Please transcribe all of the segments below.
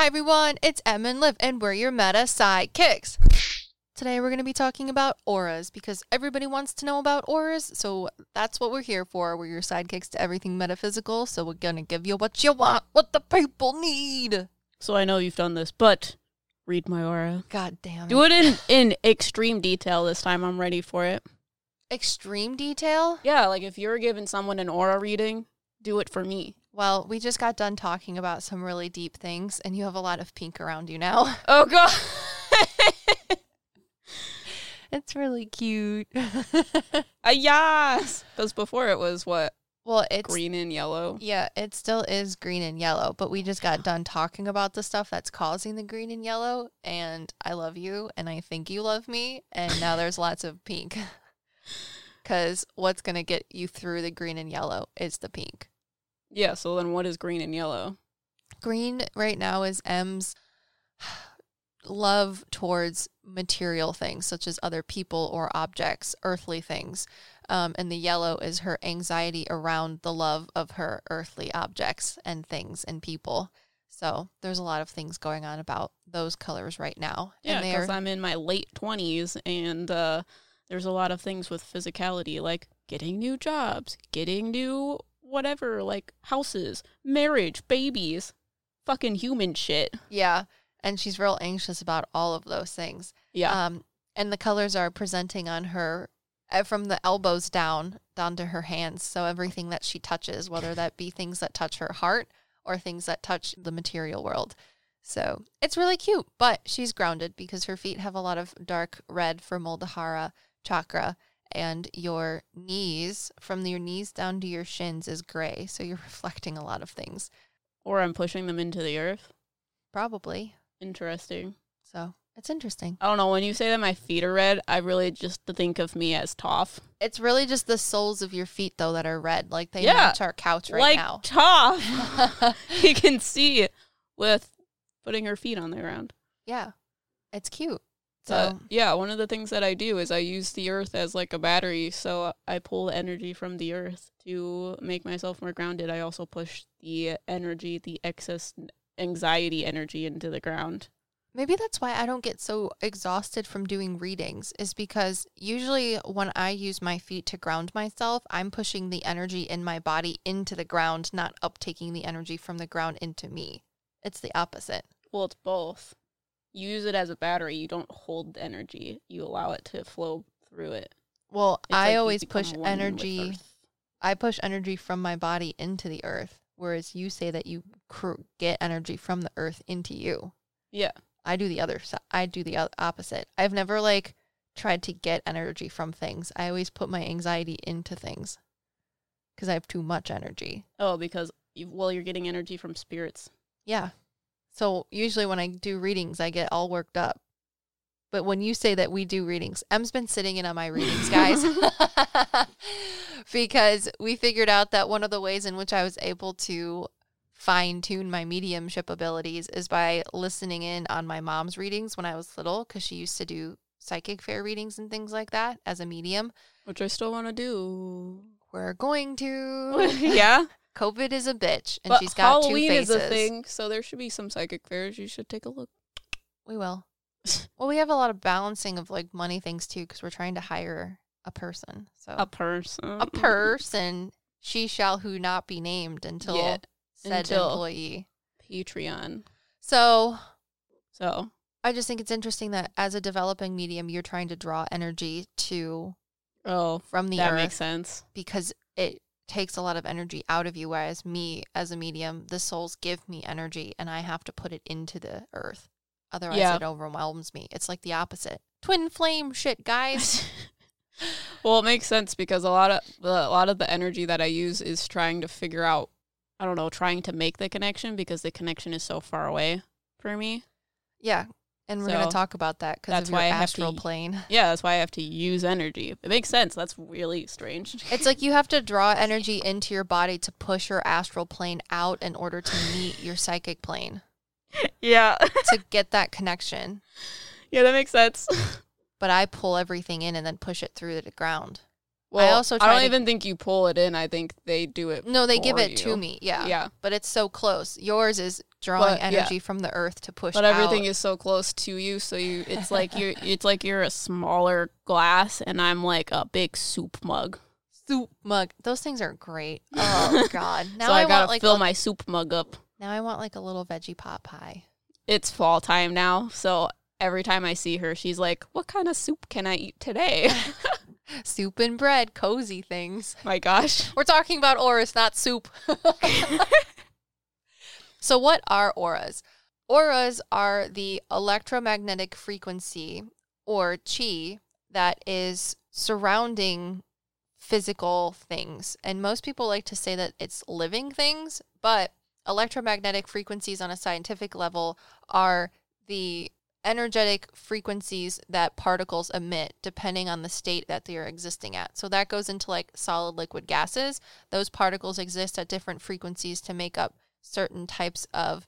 Hi everyone, it's Em and Liv, and we're your Meta PsycKicks. Today we're going to be talking about auras because everybody wants to know about auras, so that's what we're here for. We're your PsycKicks to everything metaphysical, so we're going to give you what you want, what the people need. So I know you've done this, but read my aura. God damn it. Do it in, in extreme detail this time. I'm ready for it. Extreme detail? Yeah, like if you're giving someone an aura reading, do it for me. Well, we just got done talking about some really deep things, and you have a lot of pink around you now. Oh god. it's really cute. uh, yes. Because before it was what? well, it's Green and yellow. Yeah, it still is green and yellow, but we just got done talking about the stuff that's causing the green and yellow. And I love you, and I think you love me. And now there's lots of pink. Because what's going to get you through the green and yellow is the pink. Yeah, so then what is green and yellow? Green right now is Em's love towards material things, such as other people or objects, earthly things. Um, and the yellow is her anxiety around the love of her earthly objects and things and people. So there's a lot of things going on about those colors right now. Yeah, and because are, I'm in my late 20s and uh, there's a lot of things with physicality, like getting new jobs, getting new whatever, like houses, marriage, babies, fucking human shit. yeah. And she's real anxious about all of those things. Yeah. Um, and the colors are presenting on her uh, from the elbows down, down to her hands. So everything that she touches, whether that be things that touch her heart or things that touch the material world. So it's really cute, but she's grounded because her feet have a lot of dark red for Muladhara chakra. And your knees, from your knees down to your shins, is gray. So you're reflecting a lot of things, or I'm pushing them into the earth. probably. Interesting. So it's interesting. I don't know. When you say that my feet are red, I really just think of me as Toph. It's really just the soles of your feet, though, that are red. Like they Yeah. match our couch right like now. Toph. you can see with putting her feet on the ground. yeah, it's cute. So So yeah, one of the things that I do is I use the earth as like a battery. So I pull energy from the earth to make myself more grounded. I also push the energy, the excess anxiety energy into the ground. maybe that's why I don't get so exhausted from doing readings, is because usually when I use my feet to ground myself, I'm pushing the energy in my body into the ground, not uptaking the energy from the ground into me. It's the opposite. Well, it's both. You use it as a battery. You don't hold the energy. You allow it to flow through it. Well, It's I you always push energy. I push energy from my body into the earth, whereas you say that you cr- get energy from the earth into you. Yeah. I do the other side. I do the opposite. I've never like tried to get energy from things. I always put my anxiety into things because I have too much energy. Oh, because you, well, you're getting energy from spirits. Yeah. So usually when I do readings, I get all worked up. But when you say that we do readings, Em's been sitting in on my readings, guys, because we figured out that one of the ways in which I was able to fine tune my mediumship abilities is by listening in on my mom's readings when I was little, because she used to do psychic fair readings and things like that as a medium. Which I still want to do. We're going to. yeah. COVID is a bitch, and but she's got Halloween two faces. is a thing, so there should be some psychic fairs. You should take a look. We will. well, we have a lot of balancing of like money things too, because we're trying to hire a person. So A person. a person, she shall who not be named until Yeah, said until- employee. Patreon. So So I just think it's interesting that as a developing medium, you're trying to draw energy to oh, from the that earth makes sense. because it takes a lot of energy out of you. Whereas me as a medium, the souls give me energy, and I have to put it into the earth. Otherwise, Yeah. it overwhelms me. It's like the opposite. Twin flame shit, guys. well, it makes sense because a lot of a lot of the energy that I use is trying to figure out. I don't know, trying to make the connection because the connection is so far away for me. Yeah. And we're going to talk about that because that's of your why I have to astral plane. Yeah, that's why I have to use energy. It makes sense. That's really strange. It's like you have to draw energy into your body to push your astral plane out in order to meet your psychic plane yeah. to get that connection. yeah, that makes sense. But I pull everything in and then push it through the ground. Well, also I don't to- even think you pull it in. I think they do it. No, they give for it to me. Yeah. Yeah. But it's so close. Yours is drawing But, yeah. energy from the earth to push But everything out. is so close to you, so you it's like you it's like you're a smaller glass, and I'm like a big soup mug. soup mug. Those things are great. Oh god. Now so I, I, gotta want like fill a, my soup mug up. now I want like a little veggie pot pie. It's fall time now, so every time I see her, she's like, "What kind of soup can I eat today?" Soup and bread, cozy things. My gosh. We're talking about auras, not soup. so, what are auras? Auras are the electromagnetic frequency or chi that is surrounding physical things. And most people like to say that it's living things, but electromagnetic frequencies on a scientific level are the energetic frequencies that particles emit depending on the state that they're existing at. So that goes into like solid, liquid, gases. Those particles exist at different frequencies to make up certain types of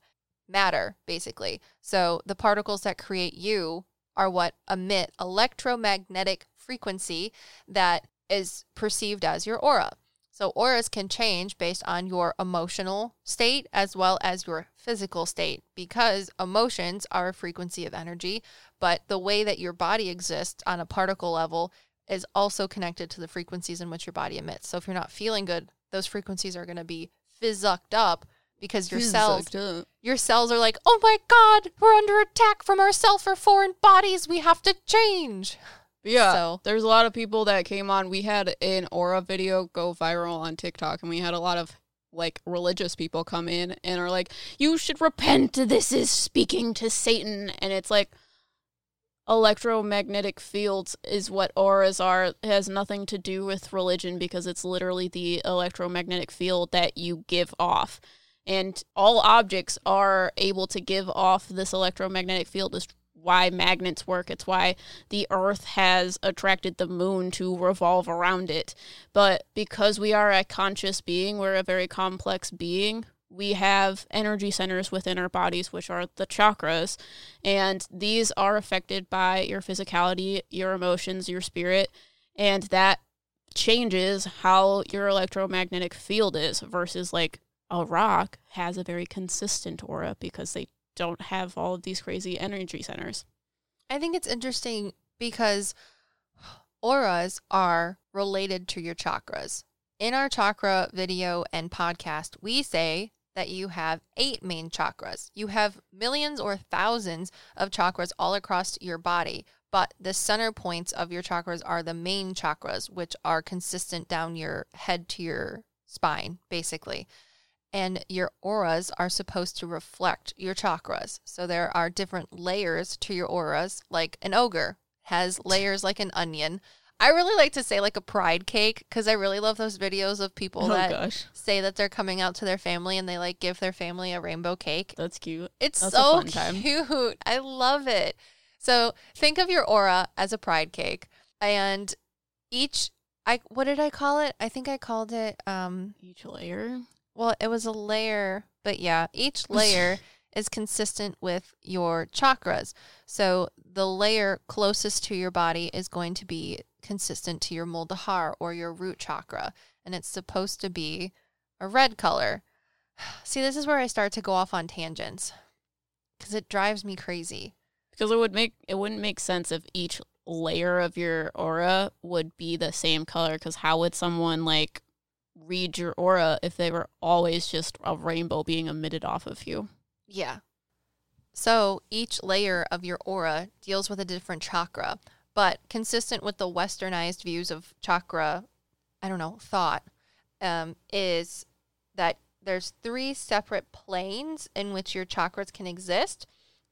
matter, basically. So the particles that create you are what emit electromagnetic frequency that is perceived as your aura. So auras can change based on your emotional state as well as your physical state because emotions are a frequency of energy, but the way that your body exists on a particle level is also connected to the frequencies in which your body emits. So if you're not feeling good, those frequencies are going to be physicked up because your cells your cells are like, "Oh my god, we're under attack from ourself or foreign bodies. We have to change." Yeah. So- There's a lot of people that came on. We had an aura video go viral on TikTok, and we had a lot of like religious people come in and are like, "You should repent. This is speaking to Satan." And it's like electromagnetic fields is what auras are. It has nothing to do with religion because it's literally the electromagnetic field that you give off. And all objects are able to give off this electromagnetic field. Is why magnets work. It's why the earth has attracted the moon to revolve around it. But because we are a conscious being, we're a very complex being. We have energy centers within our bodies, which are the chakras, and these are affected by your physicality, your emotions, your spirit, and that changes how your electromagnetic field is versus like a rock has a very consistent aura because they don't have all of these crazy energy centers. I think it's interesting because auras are related to your chakras. In our chakra video and podcast, we say that you have eight main chakras. You have millions or thousands of chakras all across your body, but the center points of your chakras are the main chakras, which are consistent down your head to your spine, basically. And your auras are supposed to reflect your chakras. So there are different layers to your auras, like an ogre has layers like an onion. I really like to say like a pride cake because I really love those videos of people that gosh, say that they're coming out to their family and they like give their family a rainbow cake. that's cute. It's That's so cute. I love it. So think of your aura as a pride cake, and each I what did I call it? I think I called it um Each layer. Well it was a layer, but yeah, each layer is consistent with your chakras. So the layer closest to your body is going to be consistent to your Muladhar or your root chakra, and it's supposed to be a red color. See, this is where I start to go off on tangents because it drives me crazy. Because it would make it wouldn't make sense if each layer of your aura would be the same color. Because how would someone like read your aura if they were always just a rainbow being emitted off of you? Yeah. So each layer of your aura deals with a different chakra, but consistent with the westernized views of chakra, I don't know, thought, um, is that there's three separate planes in which your chakras can exist.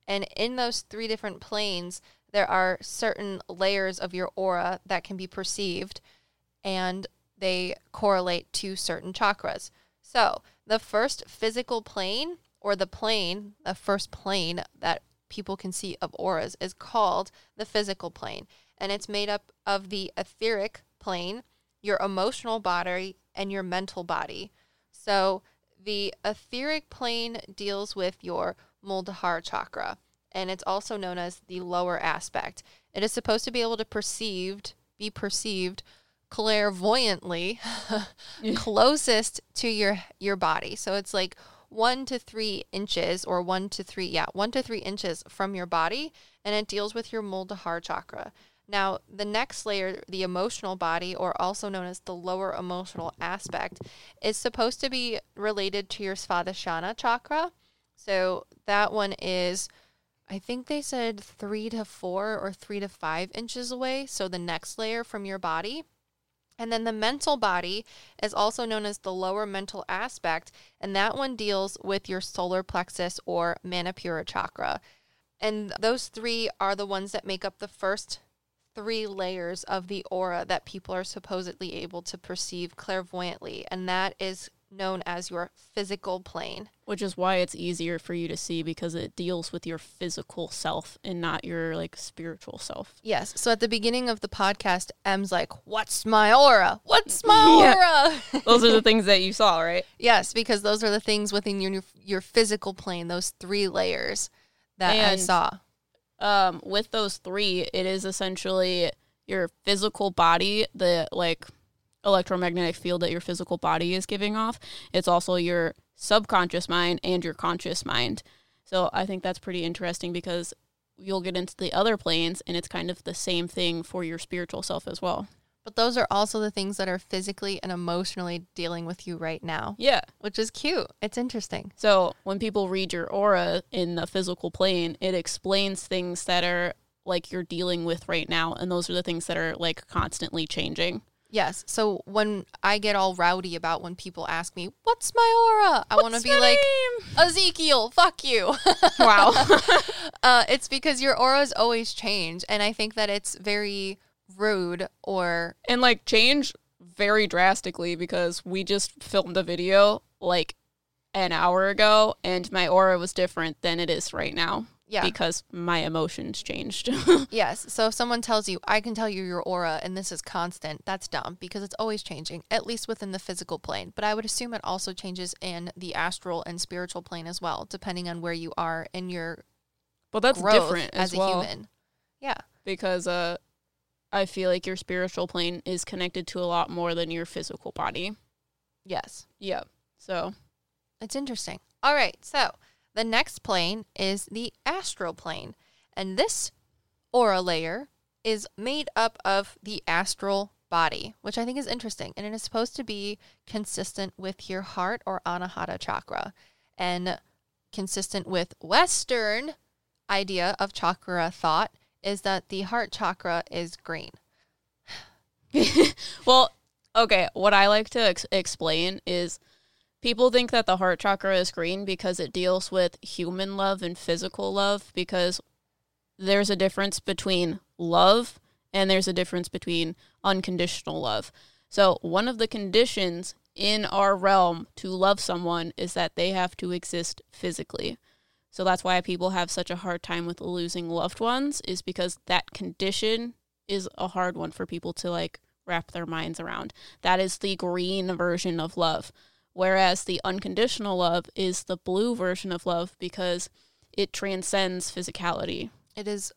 And in those three different planes, there are certain layers of your aura that can be perceived and they correlate to certain chakras. So, the first physical plane or the plane, the first plane that people can see of auras is called the physical plane. And it's made up of the etheric plane, your emotional body, and your mental body. So, the etheric plane deals with your Muladhara chakra, and it's also known as the lower aspect. It is supposed to be able to perceived, be perceived clairvoyantly closest to your your body. So it's like one to three inches or one to three, yeah, one to three inches from your body, and it deals with your Muladhara chakra. Now, the next layer, the emotional body, or also known as the lower emotional aspect, is supposed to be related to your Svadhisthana chakra. So that one is, I think they said three to four or three to five inches away. So the next layer from your body. And then the mental body is also known as the lower mental aspect, and that one deals with your solar plexus or Manipura chakra. And those three are the ones that make up the first three layers of the aura that people are supposedly able to perceive clairvoyantly, and that is known as your physical plane. Which is why it's easier for you to see because it deals with your physical self and not your like spiritual self. Yes. So at the beginning of the podcast, Em's like, What's my aura? What's my aura? those are the things that you saw, right? Yes, because those are the things within your your physical plane, those three layers that I saw. um, with those three, it is essentially your physical body, the like electromagnetic field that your physical body is giving off. It's also your subconscious mind and your conscious mind. So I think that's pretty interesting because you'll get into the other planes and it's kind of the same thing for your spiritual self as well. But those are also the things that are physically and emotionally dealing with you right now, Yeah. which is cute. It's interesting. So when people read your aura in the physical plane, it explains things that are like you're dealing with right now. And those are the things that are like constantly changing. Yes. So when I get all rowdy about when people ask me, "What's my aura?" I want to be like, name? "Ezekiel, fuck you." Wow. uh, it's because your auras always change, and I think that it's very rude or and like change very drastically because we just filmed a video like an hour ago and my aura was different than it is right now yeah. because my emotions changed. yes. So if someone tells you, "I can tell you your aura and this is constant," that's dumb because it's always changing, at least within the physical plane. But I would assume it also changes in the astral and spiritual plane as well, depending on where you are in your but that's different as, as, a well human. Yeah. because uh I feel like your spiritual plane is connected to a lot more than your physical body. Yes. Yeah. So, It's interesting. All right. So the next plane is the astral plane. And this aura layer is made up of the astral body, which I think is interesting. And it is supposed to be consistent with your heart or anahata chakra and consistent with Western idea of chakra thought is that the heart chakra is green. well, okay, what I like to ex- explain is people think that the heart chakra is green because it deals with human love and physical love because there's a difference between love and there's a difference between unconditional love. So, one of the conditions in our realm to love someone is that they have to exist physically. So that's why people have such a hard time with losing loved ones is because that condition is a hard one for people to like wrap their minds around. That is the green version of love. Whereas the unconditional love is the blue version of love because it transcends physicality. It is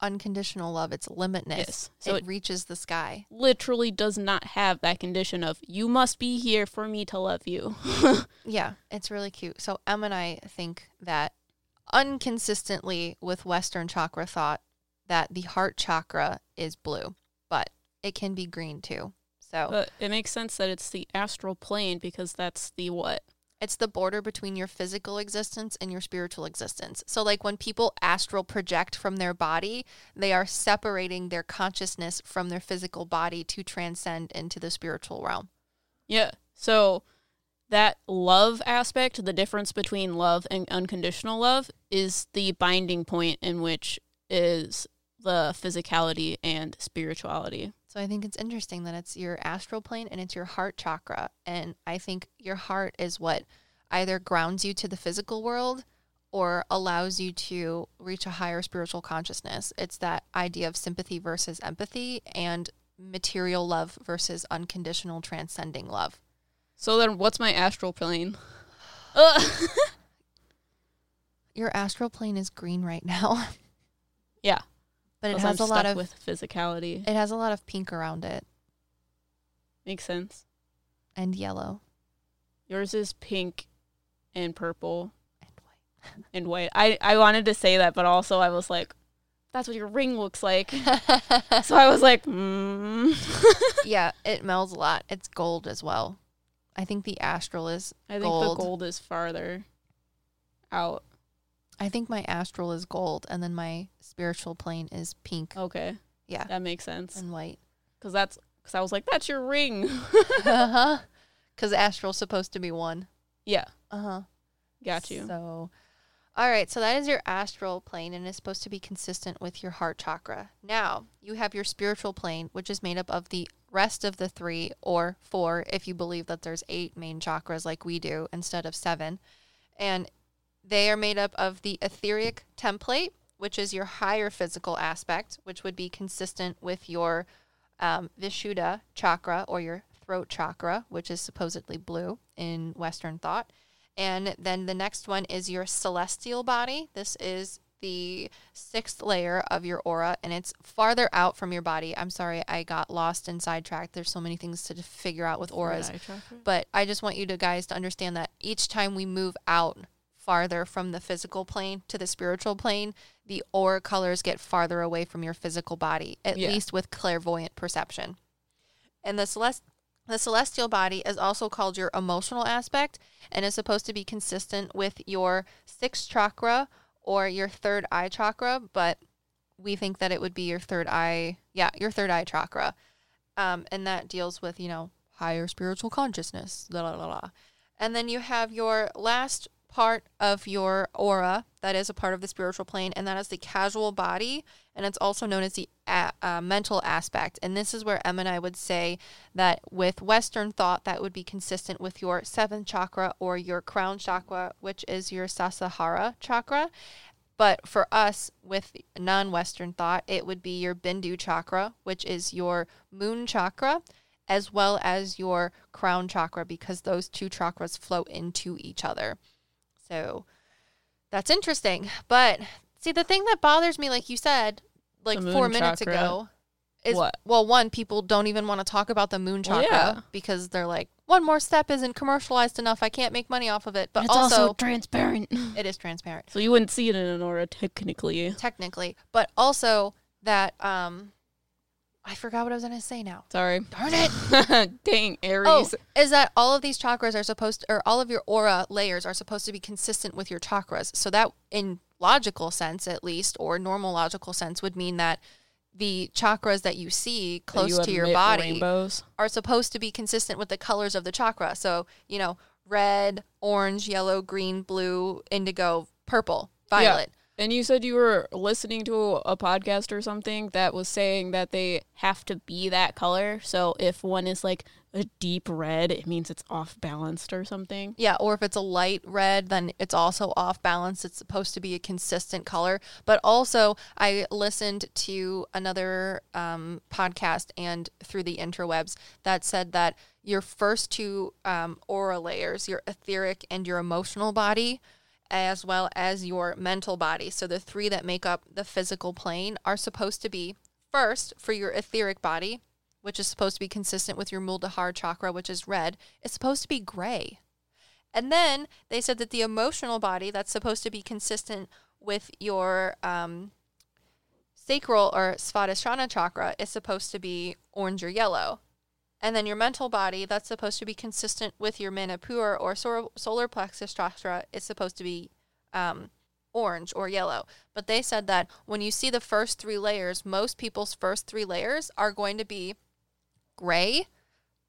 unconditional love. It's limitless. Yes. So it it reaches the sky. literally does not have that condition of you must be here for me to love you. Yeah, it's really cute. So Em and I think that unconsistently with Western chakra thought that the heart chakra is blue, but it can be green too. So but it makes sense that it's the astral plane because that's the what? it's the border between your physical existence and your spiritual existence. So like when people astral project from their body, they are separating their consciousness from their physical body to transcend into the spiritual realm. Yeah. So that love aspect, the difference between love and unconditional love, is the binding point in which is the physicality and spirituality. So I think it's interesting that it's your astral plane and it's your heart chakra. And I think your heart is what either grounds you to the physical world or allows you to reach a higher spiritual consciousness. It's that idea of sympathy versus empathy and material love versus unconditional transcending love. So then, what's my astral plane? Your astral plane is green right now, yeah, but it has I'm a lot of with physicality. it has a lot of pink around it. Makes sense. and yellow Yours is pink and purple and white. and white. I, I wanted to say that, but also I was like, that's what your ring looks like. So I was like, mm. yeah, it melts a lot. It's gold as well. I think the astral is. I think Gold. the gold is farther out. I think my astral is gold, and then my spiritual plane is pink. Okay. Yeah, That makes sense. and white. Because that's, because I was like, that's your ring. uh huh. Because astral's supposed to be one. yeah. Uh huh. Got you. So, all right. So that is your astral plane, and it's supposed to be consistent with your heart chakra. Now you have your spiritual plane, which is made up of the rest of the three or four, if you believe that there's eight main chakras like we do instead of seven, and they are made up of the etheric template, which is your higher physical aspect, which would be consistent with your um, Vishuddha chakra or your throat chakra, which is supposedly blue in Western thought. And then the next one is your celestial body. This is the sixth layer of your aura, and it's farther out from your body. I'm sorry, I got lost and sidetracked. There's so many things to figure out with auras. Third eye chakra? But I just want you to guys to understand that each time we move out farther from the physical plane to the spiritual plane, the aura colors get farther away from your physical body, at Yeah. least with clairvoyant perception. And the celest the celestial body is also called your emotional aspect and is supposed to be consistent with your sixth chakra or your third eye chakra, but we think that it would be your third eye, yeah, your third eye chakra. Um, and that deals with, you know, higher spiritual consciousness. La, la, la, la. And then you have your last part of your aura that is a part of the spiritual plane, and that is the causal body, and it's also known as the a- uh, mental aspect. And this is where Em and I would say that with Western thought, that would be consistent with your seventh chakra or your crown chakra, which is your Sahasrara chakra. But for us, with non Western thought, it would be your Bindu chakra, which is your moon chakra, as well as your crown chakra, because those two chakras flow into each other. So that's interesting. But see, the thing that bothers me, like you said, like four moon minutes chakra. ago, is What? well, one, people don't even want to talk about the moon Well, chakra yeah. because they're like, one more step isn't commercialized enough. I can't make money off of it. But it's also, also transparent. it is transparent so you wouldn't see it in an aura technically. technically, but also that um, I forgot what I was going to say now. Sorry. Darn it! Dang, Aries. Oh, is that all of these chakras are supposed or all of your aura layers are supposed to be consistent with your chakras. So that in logical sense at least or normal logical sense would mean that the chakras that you see close you to your body Rainbows. are supposed to be consistent with the colors of the chakra. So, you know, red, orange, yellow, green, blue, indigo, purple, Yeah. And you said you were listening to a podcast or something that was saying that they have to be that color. So if one is like a deep red, it means it's off balanced or something. Yeah, or if it's a light red, then it's also off balance. It's supposed to be a consistent color. But also, I listened to another um, podcast and through the interwebs that said that your first two um, aura layers, your etheric and your emotional body, as well as your mental body, so the three that make up the physical plane, are supposed to be first for your etheric body, which is supposed to be consistent with your Muladhara chakra, which is red, it's supposed to be gray. And then they said that the emotional body, that's supposed to be consistent with your um, sacral or Svadhisthana chakra, is supposed to be orange or yellow. And then your mental body, that's supposed to be consistent with your Manipur or sor- solar plexus chakra, is supposed to be um, orange or yellow. But they said that when you see the first three layers, most people's first three layers are going to be gray,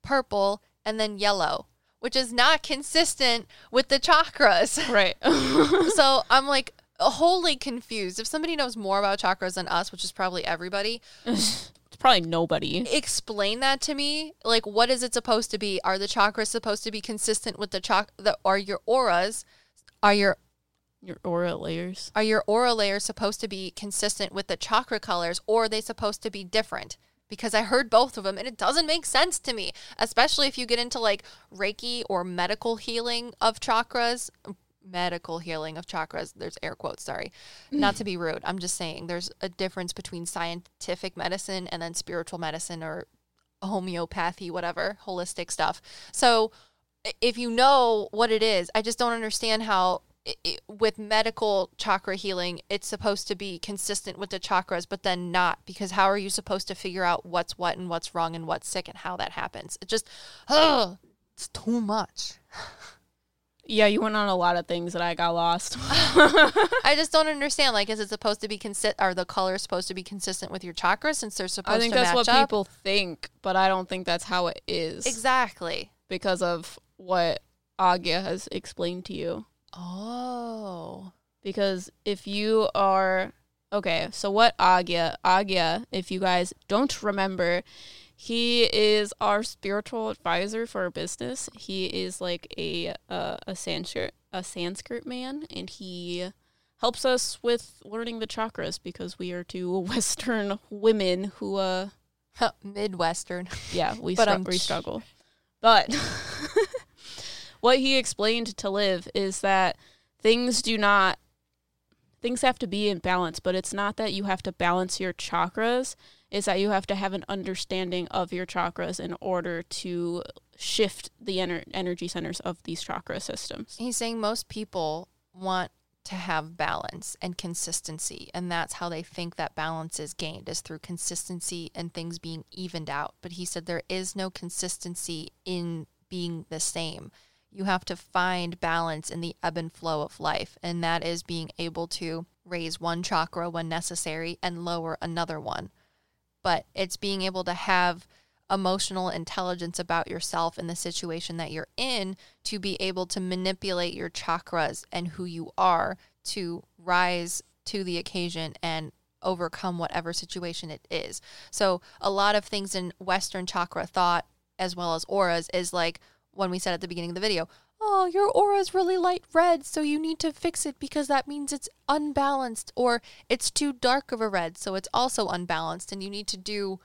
purple, and then yellow, which is not consistent with the chakras. Right. so I'm like wholly confused. If somebody knows more about chakras than us, which is probably everybody, it's probably nobody. explain that to me. Like, what is it supposed to be? Are the chakras supposed to be consistent with the chak? The are your auras? Are your Your aura layers. are your aura layers supposed to be consistent with the chakra colors, or are they supposed to be different? Because I heard both of them, and it doesn't make sense to me. Especially if you get into like Reiki or medical healing of chakras. Medical healing of chakras. There's air quotes. Sorry, mm. not to be rude. I'm just saying there's a difference between scientific medicine and then spiritual medicine or homeopathy, whatever, holistic stuff. So if you know what it is, I just don't understand how i i with medical chakra healing, it's supposed to be consistent with the chakras, but then not because how are you supposed to figure out what's what and what's wrong and what's sick and how that happens? It just, oh, it's too much. Yeah, you went on a lot of things that I got lost. I just don't understand. Like, is it supposed to be consist? Are the colors supposed to be consistent with your chakras since they're supposed to be a consistent. I think to that's what up? people think, but I don't think that's how it is exactly. because of what Agya has explained to you. Oh, Because if you are okay, so what Agya Agya, if you guys don't remember, he is our spiritual advisor for our business. He is like a uh, a Sanskrit a Sanskrit man, and he helps us with learning the chakras because we are two Western women who uh Midwestern. yeah we But, str- um, we struggle. But what he explained to Liv is that things do not things have to be in balance, but it's not that you have to balance your chakras, it's that you have to have an understanding of your chakras in order to shift the ener- energy centers of these chakra systems. He's saying most people want to have balance and consistency, and that's how they think that balance is gained is through consistency and things being evened out. But he said there is no consistency in being the same. You have to find balance in the ebb and flow of life, and that is being able to raise one chakra when necessary and lower another one. But it's being able to have emotional intelligence about yourself and the situation that you're in to be able to manipulate your chakras and who you are to rise to the occasion and overcome whatever situation it is. So, a lot of things in Western chakra thought, as well as auras, is like when we said at the beginning of the video, oh, your aura is really light red, so you need to fix it because that means it's unbalanced, or it's too dark of a red, so it's also unbalanced, and you need to do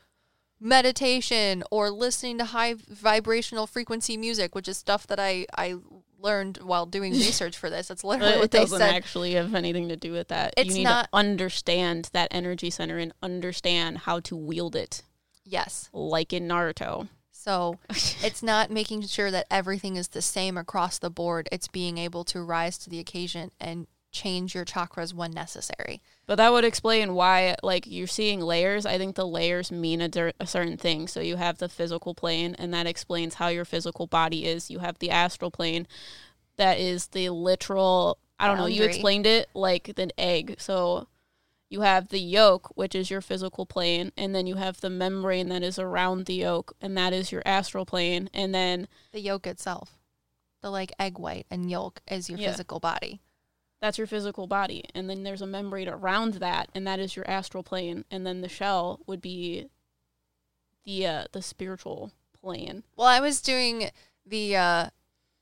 meditation or listening to high vibrational frequency music, which is stuff that I, I learned while doing research for this. That's literally It what they doesn't said. actually have anything to do with that. It's you need not- to understand that energy center and understand how to wield it, yes. like in Naruto. So it's not making sure that everything is the same across the board. It's being able to rise to the occasion and change your chakras when necessary. But that would explain why, like, you're seeing layers. I think the layers mean a, cer- a certain thing. So you have the physical plane, and that explains how your physical body is. You have the astral plane, that is the literal. I don't know. You explained it like an egg. So you have the yolk, which is your physical plane, and then you have the membrane that is around the yolk, and that is your astral plane. And then The yolk itself, the like egg white and yolk is your Yeah. physical body. that's your physical body and then there's a membrane around that and that is your astral plane and then the shell would be the uh, the spiritual plane Well, I was doing the uh,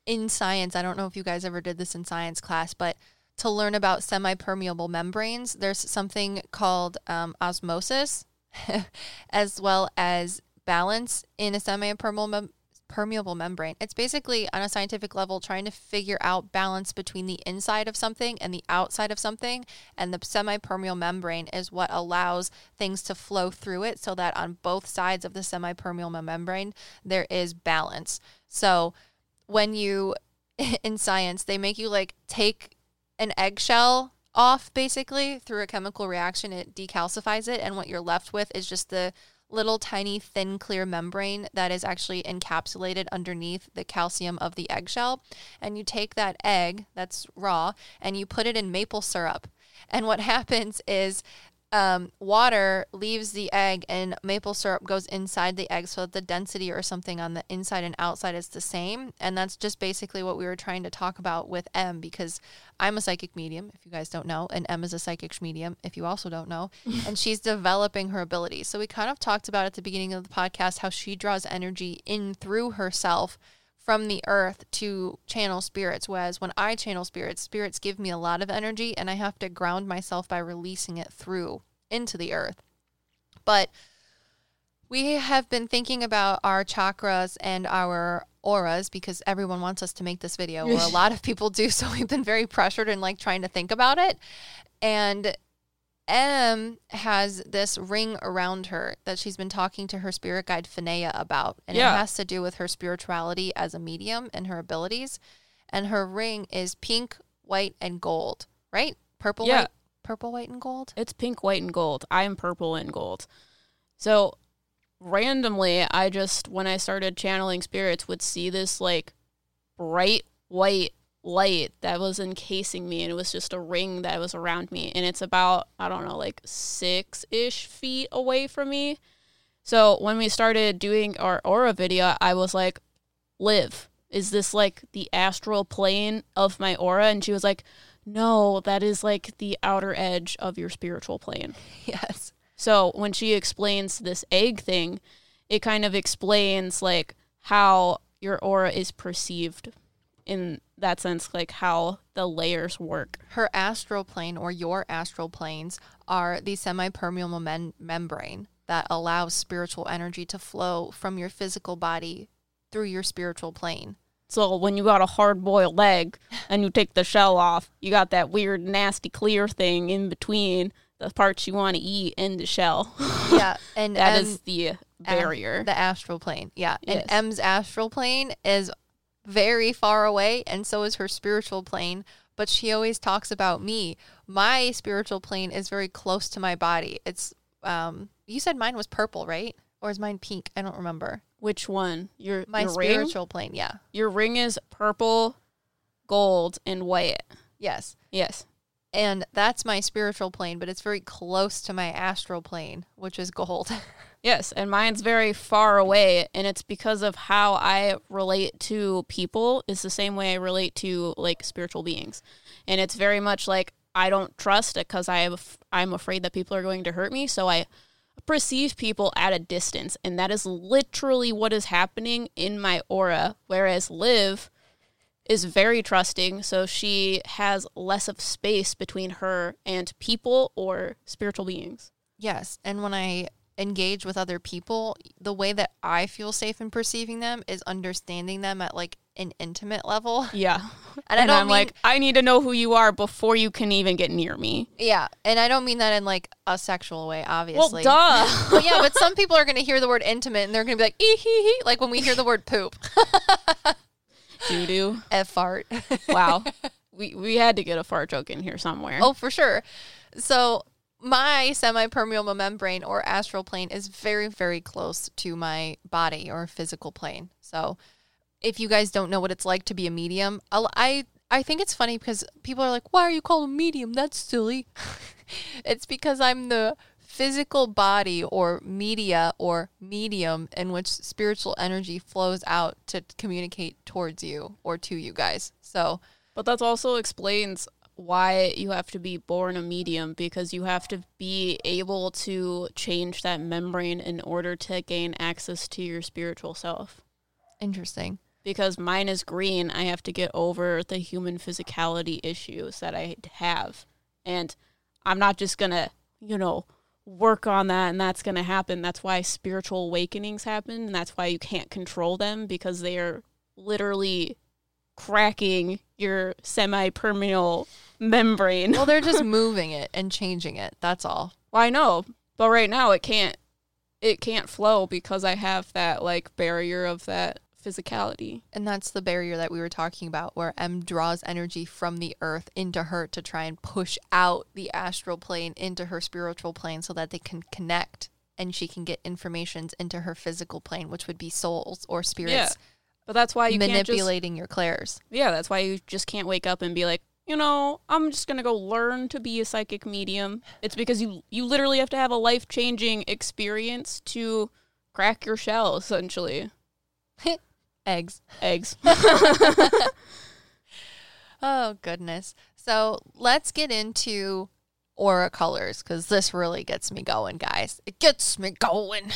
in science. I don't know if you guys ever did this in science class, but to learn about semi-permeable membranes, there's something called um, osmosis, as well as balance in a mem- permeable membrane. It's basically on a scientific level trying to figure out balance between the inside of something and the outside of something, and the semi-permeable membrane is what allows things to flow through it so that on both sides of the semi-permeable membrane there is balance. So when you in science they make you like take an eggshell off basically through a chemical reaction it decalcifies it and what you're left with is just the little tiny thin clear membrane that is actually encapsulated underneath the calcium of the eggshell. And you take that egg that's raw and you put it in maple syrup. And what happens is um, water leaves the egg and maple syrup goes inside the egg so that the density or something on the inside and outside is the same. And that's just basically what we were trying to talk about with Em because I'm a psychic medium, if you guys don't know, and Em is a psychic medium, if you also don't know. and she's developing her abilities. So we kind of talked about at the beginning of the podcast how she draws energy in through herself from the earth to channel spirits. Whereas when I channel spirits, spirits give me a lot of energy and I have to ground myself by releasing it through into the earth. But we have been thinking about our chakras and our auras because everyone wants us to make this video, or a lot of people do. So we've been very pressured and like trying to think about it. And Em has this ring around her that she's been talking to her spirit guide Finea about, and Yeah. it has to do with her spirituality as a medium and her abilities. And her ring is pink, white, and gold, right? Purple, Yeah. white, purple, white, and gold. It's pink, white, and gold. I am purple and gold. So randomly, I just, when I started channeling spirits, would see this like bright white light that was encasing me. And it was just a ring that was around me. And it's about, I don't know, like six ish feet away from me. So when we started doing our aura video, I was like, Liv is this like the astral plane of my aura? And she was like, no, that is like the outer edge of your spiritual plane. Yes. So when she explains this egg thing, it kind of explains like how your aura is perceived in that sense, like how the layers work. Her astral plane or your astral planes are the semi permeable mem- membrane that allows spiritual energy to flow from your physical body through your spiritual plane. So when you got a hard boiled egg and you take the shell off, you got that weird, nasty, clear thing in between the parts you want to eat and the shell. Yeah. And That Em- is the barrier. the astral plane. Yeah. Yes. And Em's astral plane is very far away, and so is her spiritual plane. But she always talks about me. My spiritual plane is very close to my body. It's um you said mine was purple, right? Or is mine pink? I don't remember. Which one? Your My your ring? spiritual plane, yeah. Your ring is purple, gold, and white. Yes. Yes. And that's my spiritual plane, but it's very close to my astral plane, which is gold. Yes, and mine's very far away, and it's because of how I relate to people is the same way I relate to like spiritual beings, and it's very much like I don't trust it because I have I'm afraid that people are going to hurt me, so I perceive people at a distance, and that is literally what is happening in my aura. Whereas Liv is very trusting, so she has less of space between her and people or spiritual beings. Yes. And when I engage with other people, the way that I feel safe in perceiving them is understanding them at like an intimate level. Yeah. And, I And, don't I'm mean, like, I need to know who you are before you can even get near me. yeah. And I don't mean that in like a sexual way, obviously. Well, duh. But yeah, but some people are going to hear the word intimate and they're going to be like, ee hee hee, like when we hear the word poop, Doo doo. F fart. Wow. we we had to get a fart joke in here somewhere. Oh, for sure. So my semi-permeable membrane or astral plane is very, very close to my body or physical plane. So if you guys don't know what it's like to be a medium, I'll, I I think it's funny because people are like, "Why are you called a medium? That's silly." it's because I'm the physical body or media or medium in which spiritual energy flows out to communicate towards you or to you guys. So But that also explains why you have to be born a medium because you have to be able to change that membrane in order to gain access to your spiritual self. interesting. Because mine is green, I have to get over the human physicality issues that I have. And I'm not just going to, you know, work on that and that's going to happen. That's why spiritual awakenings happen. And that's why you can't control them because they are literally cracking your semi permeable membrane. Well, they're just moving it and changing it. That's all. Well, I know, but right now it can't. It can't flow because I have that like barrier of that physicality. And that's the barrier that we were talking about, where Em draws energy from the earth into her to try and push out the astral plane into her spiritual plane so that they can connect and she can get informations into her physical plane, which would be souls or spirits But that's why you can't just manipulating your clairs. Yeah, that's why you just can't wake up and be like, you know, I'm just gonna go learn to be a psychic medium. It's because you you literally have to have a life changing experience to crack your shell, essentially. Eggs. Eggs. Oh, goodness. So let's get into aura colors because this really gets me going, guys. It gets me going.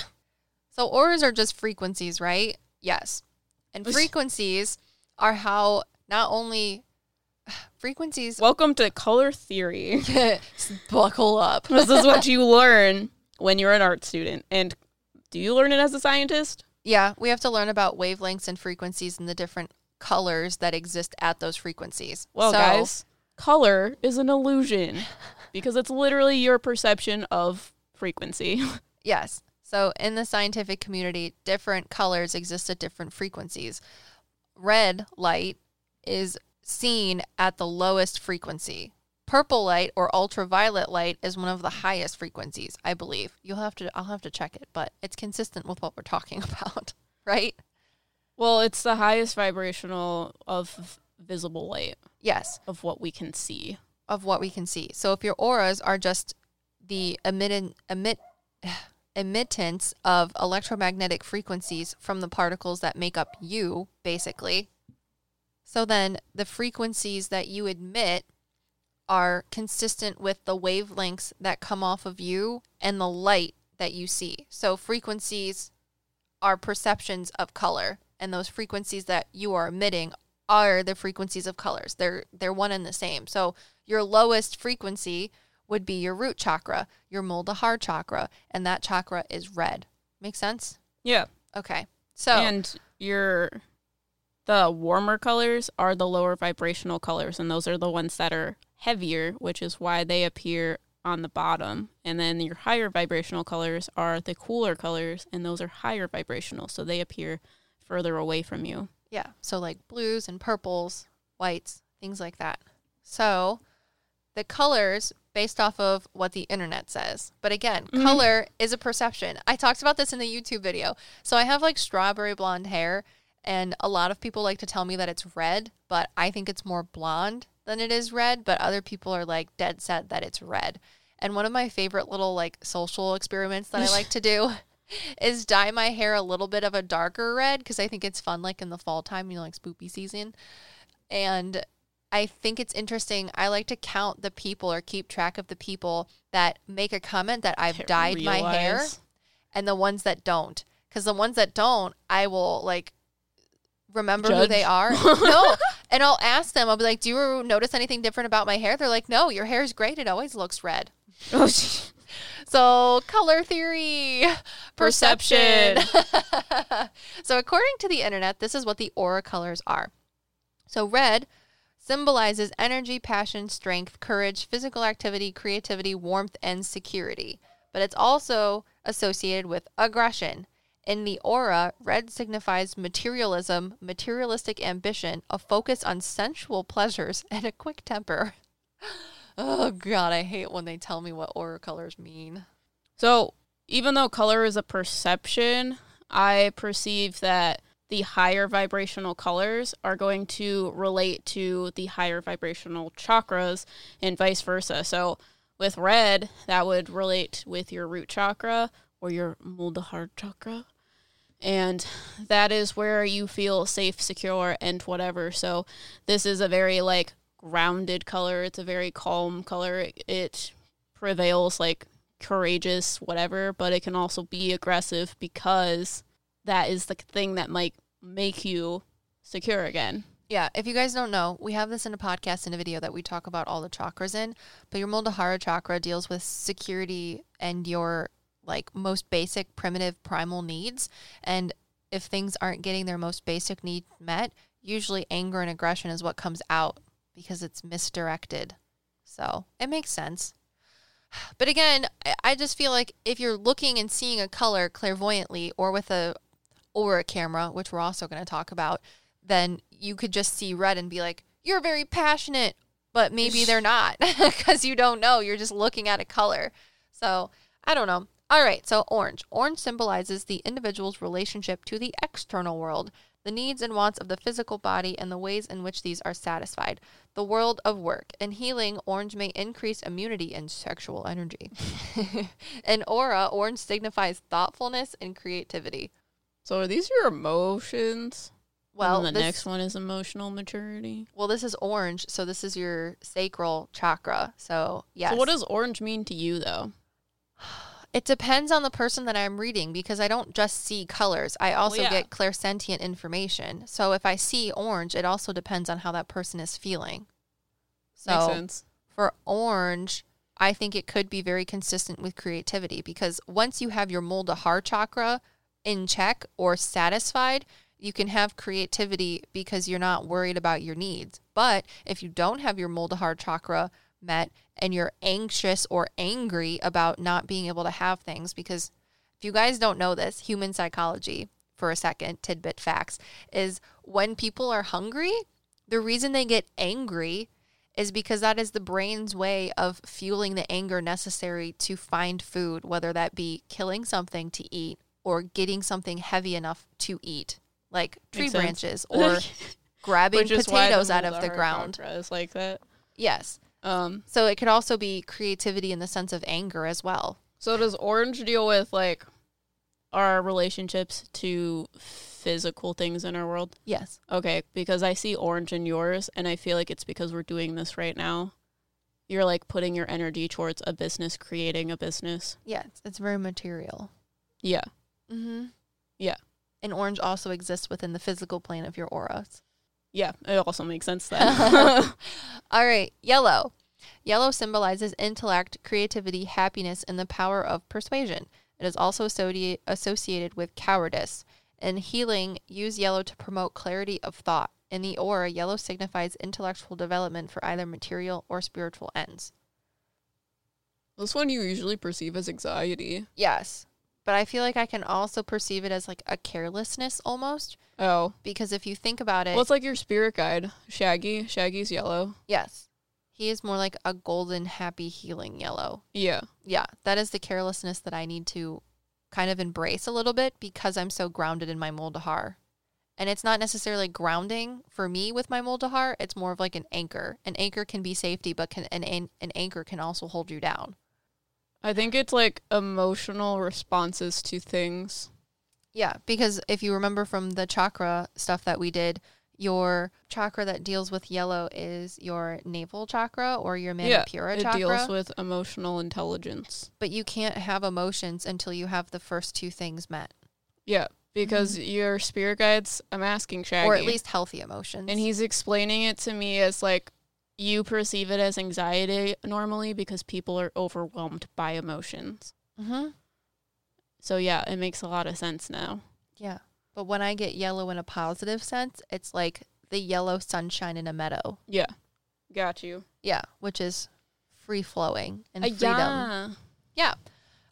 So, auras are just frequencies, right? Yes. And frequencies are how not only frequencies, Welcome to color theory. buckle up. this is what you learn when you're an art student. And do you learn it as a scientist? Yeah, we have to learn about wavelengths and frequencies and the different colors that exist at those frequencies. Well, So- guys, color is an illusion because it's literally your perception of frequency. Yes. So in the scientific community, different colors exist at different frequencies. Red light is seen at the lowest frequency. Purple light or ultraviolet light is one of the highest frequencies, I believe. You'll have to I'll have to check it, but it's consistent with what we're talking about, right? well, it's the highest vibrational of visible light Yes, of what we can see. of what we can see. So if your auras are just the emitted emit emittance of electromagnetic frequencies from the particles that make up you, basically. So then the frequencies that you emit are consistent with the wavelengths that come off of you and the light that you see. So frequencies are perceptions of color and those frequencies that you are emitting are the frequencies of colors. They're they're one and the same. So your lowest frequency would be your root chakra, your Muladhara chakra, and that chakra is red. Make sense? Yeah. Okay. So And your the warmer colors are the lower vibrational colors and those are the ones that are heavier, which is why they appear on the bottom. And then your higher vibrational colors are the cooler colors and those are higher vibrational, so they appear further away from you. Yeah. So like blues and purples, whites, things like that. So the colors based off of what the internet says. But again, Mhm. color is a perception. I talked about this in the YouTube video. So I have like strawberry blonde hair and a lot of people like to tell me that it's red, but I think it's more blonde than it is red, but other people are like dead set that it's red. And one of my favorite little like social experiments that I like to do is dye my hair a little bit of a darker red because I think it's fun, like in the fall time, you know, like spoopy season. And I think it's interesting. I like to count the people or keep track of the people that make a comment that I've dyed my hair and the ones that don't. Because the ones that don't, I will like remember who they are. no. And I'll ask them, I'll be like, Do you notice anything different about my hair? They're like, No, your hair's great. It always looks red. Oh. So, color theory, perception. so, according to the internet, this is what the aura colors are. So, red symbolizes energy, passion, strength, courage, physical activity, creativity, warmth, and security. But it's also associated with aggression. In the aura, red signifies materialism, materialistic ambition, a focus on sensual pleasures, and a quick temper. Oh god, I hate when they tell me what aura colors mean. So, even though color is a perception, I perceive that the higher vibrational colors are going to relate to the higher vibrational chakras and vice versa. So, with red, that would relate with your root chakra or your Muladhara chakra. And that is where you feel safe, secure, and whatever. So, this is a very like grounded color. It's a very calm color. It, it prevails like courageous, whatever, but it can also be aggressive because that is the thing that might make you secure again. Yeah, if you guys don't know, we have this in a podcast and a video that we talk about all the chakras in. But your Muladhara chakra deals with security and your like most basic primitive primal needs. And if things aren't getting their most basic need met, usually anger and aggression is what comes out because it's misdirected. So it makes sense. But again, I- I just feel like if you're looking and seeing a color clairvoyantly or with a aura camera, which we're also going to talk about, then you could just see red and be like, you're very passionate, but maybe they're not because you don't know. You're just looking at a color. So I don't know. All right. So orange. Orange symbolizes the individual's relationship to the external world, the needs and wants of the physical body, and the ways in which these are satisfied. The world of work. In healing, orange may increase immunity and sexual energy. In aura, orange signifies thoughtfulness and creativity. So are these your emotions? Well, and the this- next one is emotional maturity. Well, this is orange, so this is your sacral chakra. So, yes. So what does orange mean to you though? it depends on the person that I'm reading because I don't just see colors. I also yeah. get clairsentient information. So, if I see orange, it also depends on how that person is feeling. So, Makes sense. for orange, I think it could be very consistent with creativity because once you have your Muladhara chakra in check or satisfied, you can have creativity because you're not worried about your needs. But if you don't have your Muladhara chakra met and you're anxious or angry about not being able to have things because if you guys don't know this, human psychology for a second, tidbit facts is when people are hungry, the reason they get angry is because that is the brain's way of fueling the anger necessary to find food, whether that be killing something to eat or getting something heavy enough to eat, like tree Makes branches or grabbing Which is why potatoes out of the ground. like that. Yes. Um, So it could also be creativity in the sense of anger as well. so does orange deal with like our relationships to physical things in our world? Yes. Okay, because I see orange in yours, and I feel like it's because we're doing this right now. You're like putting your energy towards a business, creating a business. Yeah, it's, it's very material. Yeah. Mm-hmm. Yeah. And orange also exists within the physical plane of your auras. Yeah, it also makes sense then. All right, yellow. Yellow symbolizes intellect, creativity, happiness, and the power of persuasion. It is also associate, associated with cowardice. In healing, use yellow to promote clarity of thought. In the aura, yellow signifies intellectual development for either material or spiritual ends. this one you usually perceive as anxiety. Yes, but I feel like I can also perceive it as like a carelessness almost Oh. because if you think about it, Well, it's like your spirit guide, Shaggy. Shaggy's yellow. yes, he is more like a golden, happy, healing yellow. Yeah. yeah, that is the carelessness that I need to kind of embrace a little bit because I'm so grounded in my Muladhar. And it's not necessarily grounding for me with my Muladhar. It's more of like an anchor. An anchor can be safety, but can an, an, an anchor can also hold you down. I think it's like emotional responses to things. Yeah, because if you remember from the chakra stuff that we did, your chakra that deals with yellow is your navel chakra or your Yeah, Manipura it chakra. deals with emotional intelligence. but you can't have emotions until you have the first two things met, Yeah, because your spirit guides, I'm asking Shaggy. Mm-hmm. or at least healthy emotions. And he's explaining it to me as like you perceive it as anxiety normally because people are overwhelmed by emotions. hmm So yeah, it makes a lot of sense now. Yeah. But when I get yellow in a positive sense, it's like the yellow sunshine in a meadow. Yeah. Got you. Yeah. Which is free flowing and Uh, freedom. yeah. Yeah.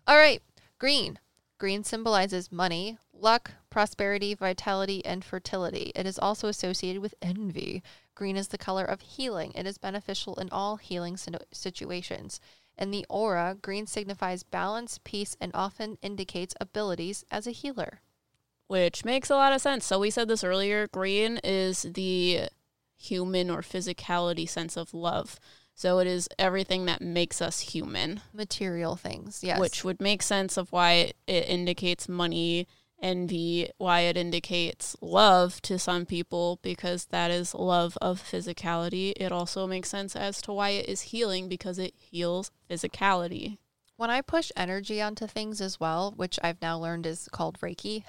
All right. Green. Green symbolizes money, luck, prosperity, vitality, and fertility. It is also associated with envy. Green is the color of healing. It is beneficial in all healing situations. In the aura, green signifies balance, peace, and often indicates abilities as a healer. Which makes a lot of sense. So we said this earlier. Green is the human or physicality sense of love. So it is everything that makes us human. Material things, yes. which would make sense of why it, it indicates money, envy, why it indicates love to some people because that is love of physicality. It also makes sense as to why it is healing because it heals physicality. When I push energy onto things as well, which I've now learned is called Reiki,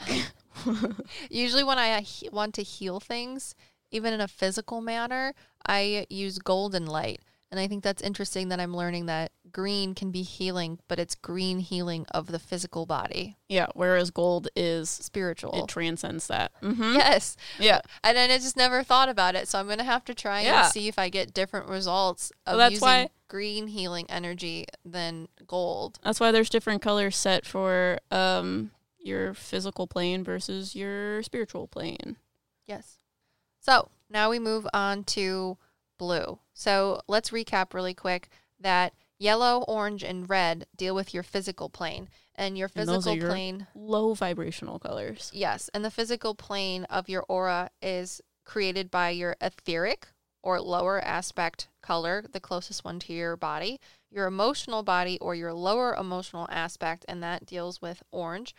usually when I uh, want to heal things, even in a physical manner, I use golden light. And I think that's interesting that I'm learning that green can be healing, but it's green healing of the physical body, Yeah, whereas gold is spiritual. it transcends that. Mm-hmm. yes. Yeah. And then I just never thought about it. So I'm going to have to try Yeah. and see if I get different results of Well, using why- green healing energy than gold. That's why there's different colors set for um your physical plane versus your spiritual plane. Yes. So now we move on to blue. So let's recap really quick that yellow, orange, and red deal with your physical plane. And your And physical are your- plane, Low vibrational colors. yes, and the physical plane of your aura is created by your etheric or lower aspect color, the closest one to your body, your emotional body or your lower emotional aspect, and that deals with orange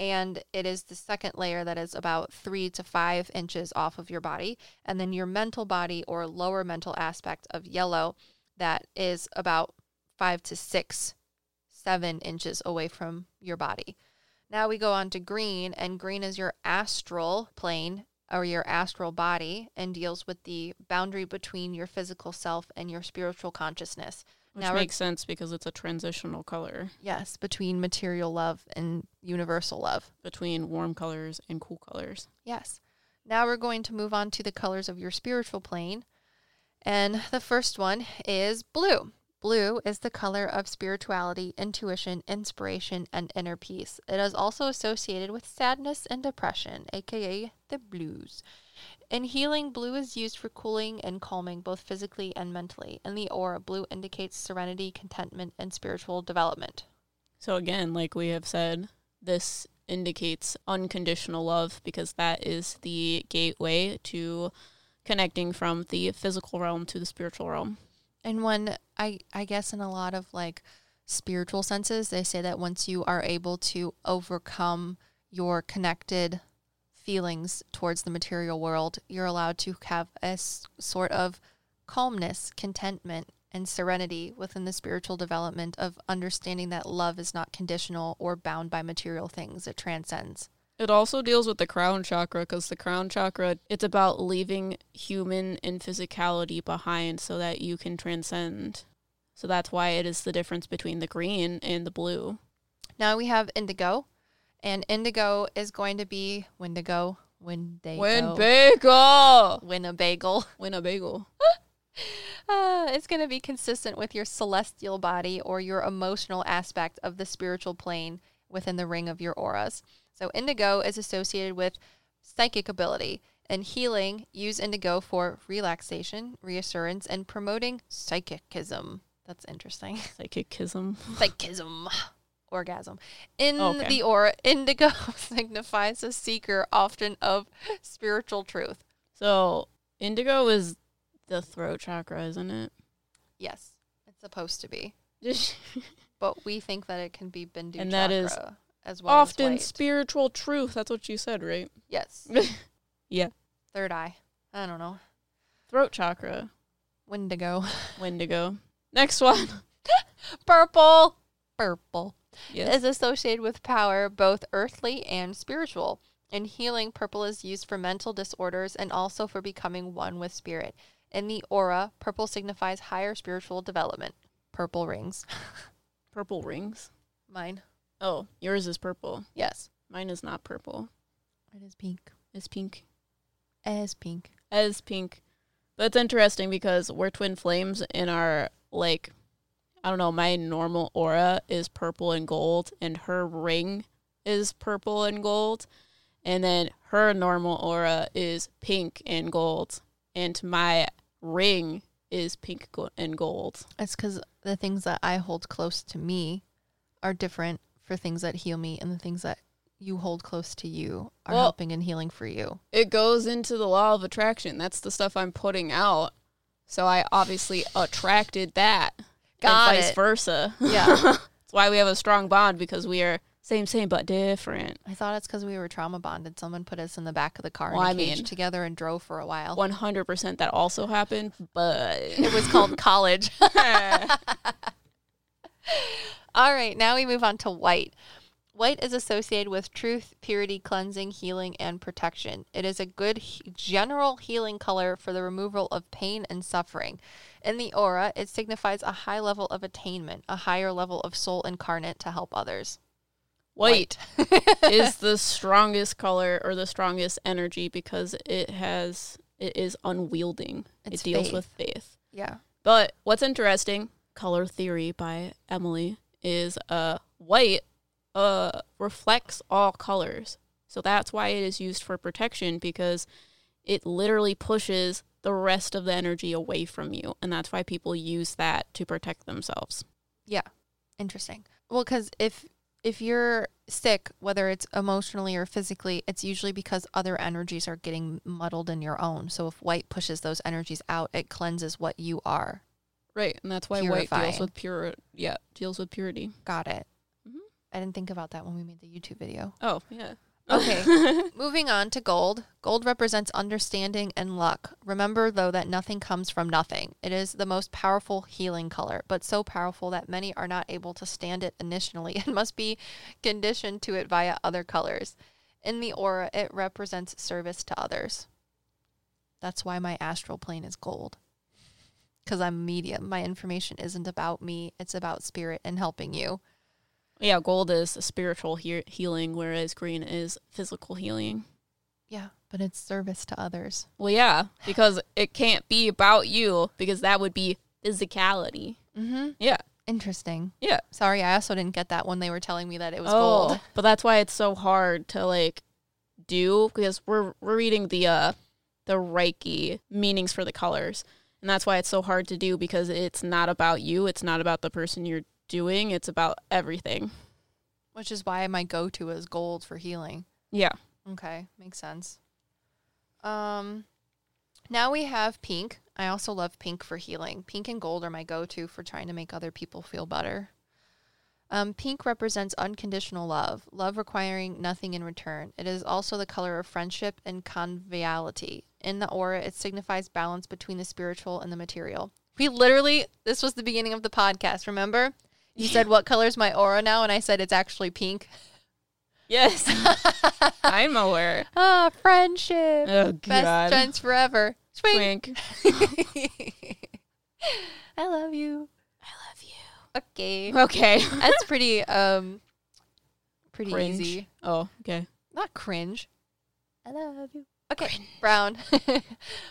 and it is the second layer that is about three to five inches off of your body. And then your mental body or lower mental aspect of yellow that is about five to six, seven inches away from your body. Now we go on to green, and green is your astral plane or your astral body and deals with the boundary between your physical self and your spiritual consciousness. Which Now makes sense because it's a transitional color Yes, between material love and universal love. between warm colors and cool colors. Yes. Now we're going to move on to the colors of your spiritual plane. And the first one is blue. Blue is the color of spirituality, intuition, inspiration, and inner peace. It is also associated with sadness and depression, aka the blues. In healing, blue is used for cooling and calming both physically and mentally. In the aura, blue indicates serenity, contentment, and spiritual development. So again, like we have said, this indicates unconditional love because that is the gateway to connecting from the physical realm to the spiritual realm. And when I I guess in a lot of like spiritual senses, they say that once you are able to overcome your connected feelings towards the material world, you're allowed to have a sort of calmness, contentment, and serenity within the spiritual development of understanding that love is not conditional or bound by material things. It transcends. It also deals with the crown chakra because the crown chakra, it's about leaving human and physicality behind so that you can transcend. So that's why it is the difference between the green and the blue. Now we have indigo, and indigo is going to be Windigo, Windigo, Winnebago! Winnebago. Winnebago. Uh, it's going to be consistent with your celestial body or your emotional aspect of the spiritual plane within the ring of your auras. So, indigo is associated with psychic ability and healing. Use indigo for relaxation, reassurance, and promoting psychicism. That's interesting. Psychicism. Psychism. Orgasm. In oh, Okay. the aura, indigo signifies a seeker, often of spiritual truth. So indigo is the throat chakra, isn't it? Yes, it's supposed to be. but we think that it can be Bindu And that is chakra as well Often as spiritual truth. That's what you said, right? yes. Yeah. Third eye. I don't know. Throat chakra. Wendigo. Wendigo. Next one. Purple. Purple Yes. is associated with power, both earthly and spiritual. In healing, purple is used for mental disorders and also for becoming one with spirit. In the aura, purple signifies higher spiritual development. Purple rings. Purple rings. Mine. Oh, yours is purple. Yes. Mine is not purple. It is pink. It's pink. As pink. As pink. But it's interesting because we're twin flames and our like I don't know, my normal aura is purple and gold and her ring is purple and gold. And then her normal aura is pink and gold. And my ring is pink and gold. It's because the things that I hold close to me are different for things that heal me, and the things that you hold close to you are Well- helping and healing for you. It goes into the law of attraction. That's the stuff I'm putting out. So I obviously attracted that. Got and vice it. versa. Yeah. That's why we have a strong bond because we are same, same, but different. I thought it's because we were trauma bonded. Someone put us in the back of the car Well, in a I cage mean- together and drove for a while. 100% that also happened, but. It was called college. All right, now we move on to white. White is associated with truth, purity, cleansing, healing, and protection. It is a good he- general healing color for the removal of pain and suffering. In the aura, it signifies a high level of attainment, a higher level of soul incarnate to help others. White is the strongest color or the strongest energy because it has it is unwielding. It's it deals faith. with faith. yeah. But what's interesting, color theory by Emily, is uh white uh reflects all colors. So that's why it is used for protection because it literally pushes the rest of the energy away from you and that's why people use that to protect themselves. Yeah. Interesting. Well, because if if you're sick, whether it's emotionally or physically, it's usually because other energies are getting muddled in your own. So if white pushes those energies out, it cleanses what you are. Right, and that's why white deals with pure yeah, deals with purity. Got it. I didn't think about that when we made the YouTube video. Oh, yeah. Okay. Moving on to gold. Gold represents understanding and luck. Remember, though, that nothing comes from nothing. It is the most powerful healing color, but so powerful that many are not able to stand it initially and must be conditioned to it via other colors. In the aura, it represents service to others. That's why my astral plane is gold. Because I'm medium. My information isn't about me, it's about spirit and helping you. Yeah, gold is spiritual he- healing, whereas green is physical healing. Yeah, but it's service to others. Well, yeah, because it can't be about you, because that would be physicality. Mm-hmm. Yeah. Interesting. Yeah. Sorry, I also didn't get that when they were telling me that it was oh, gold. but that's why it's so hard to like do because we're we're reading the uh the Reiki meanings for the colors. And that's why it's so hard to do because it's not about you, it's not about the person you're doing, it's about everything. Which is why my go-to is gold for healing. Yeah. Okay, makes sense. Um, now we have pink. I also love pink for healing. Pink and gold are my go-to for trying to make other people feel better. Um, pink represents unconditional love, love requiring nothing in return. It is also the color of friendship and conviviality. In the aura, it signifies balance between the spiritual and the material. We literally, this was the beginning of the podcast, remember? You said, What color's my aura now? And I said, It's actually pink. Yes. I'm aware. ah, friendship. Oh Best friends forever. Swing. Twink. I love you. I love you. Okay. Okay. That's pretty um pretty Cringe. easy. Oh, okay. Not cringe. I love you. Okay. Brown.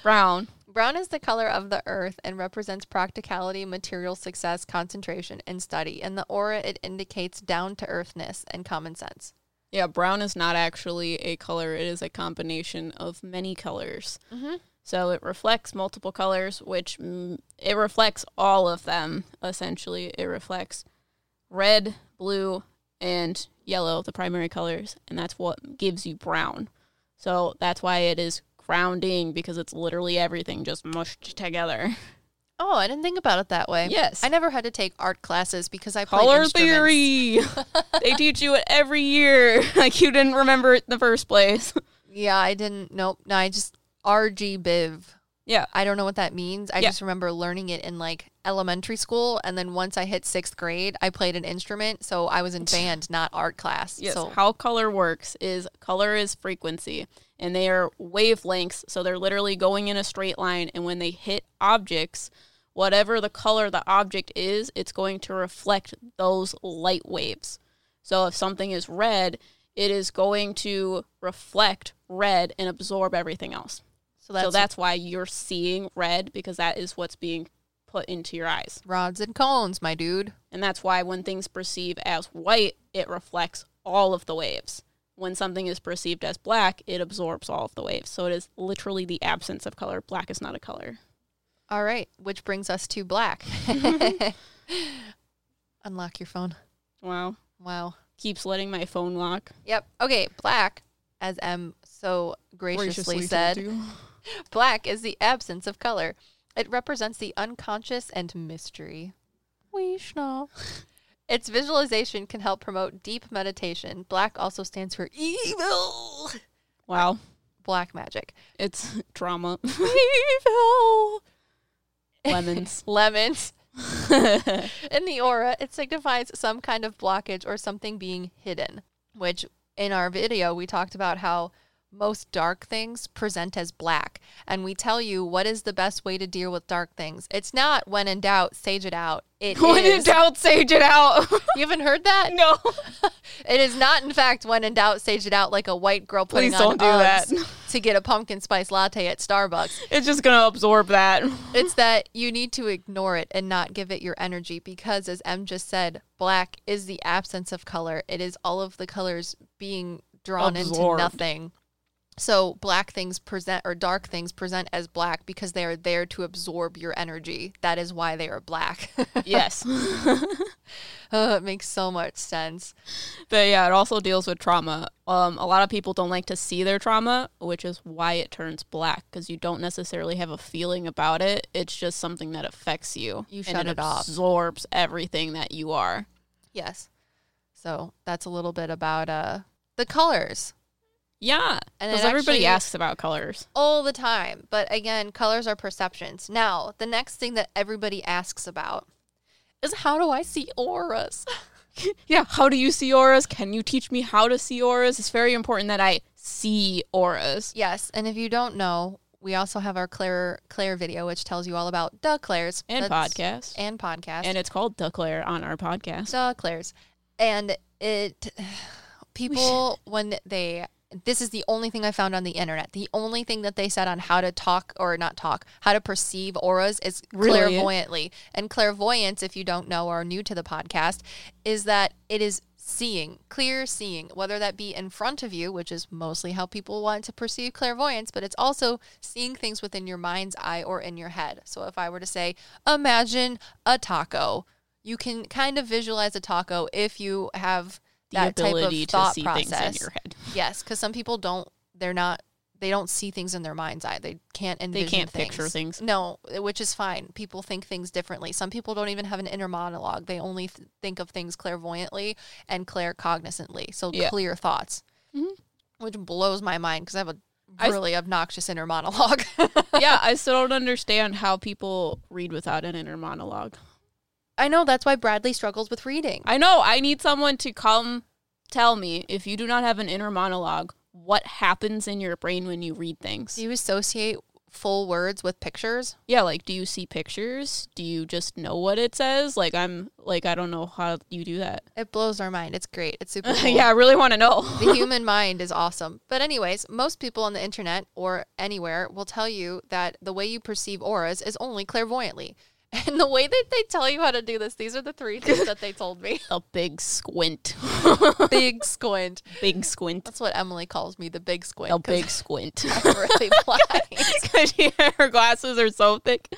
Brown. Brown is the color of the earth and represents practicality, material success, concentration, and study. And the aura, it indicates down to earthness and common sense. Yeah, brown is not actually a color. It is a combination of many colors. Mm-hmm. So it reflects multiple colors, which it reflects all of them, essentially. It reflects red, blue, and yellow, the primary colors, and that's what gives you brown. So that's why it is grounding because it's literally everything just mushed together. Oh, I didn't think about it that way. Yes. I never had to take art classes because I played Color theory. they teach you it every year. like you didn't remember it in the first place. Yeah, I didn't. Nope. No, I just RG Biv. yeah. I don't know what that means. I Yeah. just remember learning it in like elementary school, and then once I hit sixth grade, I played an instrument. So I was in band, not art class. Yes. So How color works is color is frequency and they are wavelengths. So they're literally going in a straight line. And when they hit objects, whatever the color the object is, it's going to reflect those light waves. So if something is red, it is going to reflect red and absorb everything else. so that's, so that's why you're seeing red because that is what's being put into your eyes. rods and cones, my dude. And that's why when things perceive as white, it reflects all of the waves. When something is perceived as black, it absorbs all of the waves. So it is literally the absence of color. Black is not a color. All right, which brings us to black. Unlock your phone. Wow. Wow. Keeps letting my phone lock. Yep. Okay, black, as Em so graciously, said, black is the absence of color. It represents the unconscious and mystery. We Vishnu. Its visualization can help promote deep meditation. Black also stands for evil. Wow. Black magic. It's drama. Evil. Lemons. Lemons. In the aura, it signifies some kind of blockage or something being hidden, which in our video, we talked about how most dark things present as black. And we tell you what is the best way to deal with dark things. It's not when in doubt, sage it out. It when in doubt, sage it out. You haven't heard that? no. It is not, in fact, when in doubt, sage it out like a white girl putting Please on do that. To get a pumpkin spice latte at Starbucks. It's just going to absorb that. It's that you need to ignore it and not give it your energy because, as Em just said, black is the absence of color. It is all of the colors being drawn into nothing. So, black things present or dark things present as black because they are there to absorb your energy. That is why they are black. yes. oh, it makes so much sense. But yeah, it also deals with trauma. Um, a lot of people don't like to see their trauma, which is why it turns black because you don't necessarily have a feeling about it. It's just something that affects you. You and shut it off. Absorbs everything that you are. Yes. So, that's a little bit about uh, the colors. Yeah, And because everybody asks about colors. all the time. But again, colors are perceptions. Now, the next thing that everybody asks about is how do I see auras? Yeah, how do you see auras? Can you teach me how to see auras? It's very important that I see auras. yes, and if you don't know, we also have our Claire Claire video, which tells you all about duh Clairs And That's- podcast. and podcast And it's called Declare on our podcast. duh Clairs, and it people when they this is the only thing I found on the internet. The only thing that they said on how to talk or not talk, how to perceive auras is clairvoyantly. And clairvoyance, if you don't know or are new to the podcast, is that it is seeing, clear seeing, whether that be in front of you, which is mostly how people want to perceive clairvoyance, but it's also seeing things within your mind's eye or in your head. So if I were to say, imagine a taco, you can kind of visualize a taco if you have that type of ability to thought see process. things in your head. Yes, because some people don't. They're not. They don't see things in their mind's eye. They can't envision. They can't picture things. No, which is fine. People think things differently. Some people don't even have an inner monologue. They only th- think of things clairvoyantly and claircognizantly. So Yeah. clear thoughts, Mhm. which blows my mind because I have a really obnoxious inner monologue. yeah, I still don't understand how people read without an inner monologue. I know that's why Bradley struggles with reading. I know. I need someone to come tell me if you do not have an inner monologue, what happens in your brain when you read things. Do you associate full words with pictures? yeah, like do you see pictures? Do you just know what it says? Like I'm like I don't know how you do that. It blows our mind. It's great. It's super cool. yeah, I really want to know. the human mind is awesome. But anyways, most people on the internet or anywhere will tell you that the way you perceive auras is only clairvoyantly. And the way that they tell you how to do this, these are the three things that they told me. A big squint. big squint. big squint. That's what Emily calls me, the big squint. A big squint. I'm really blind. Because her glasses are so thick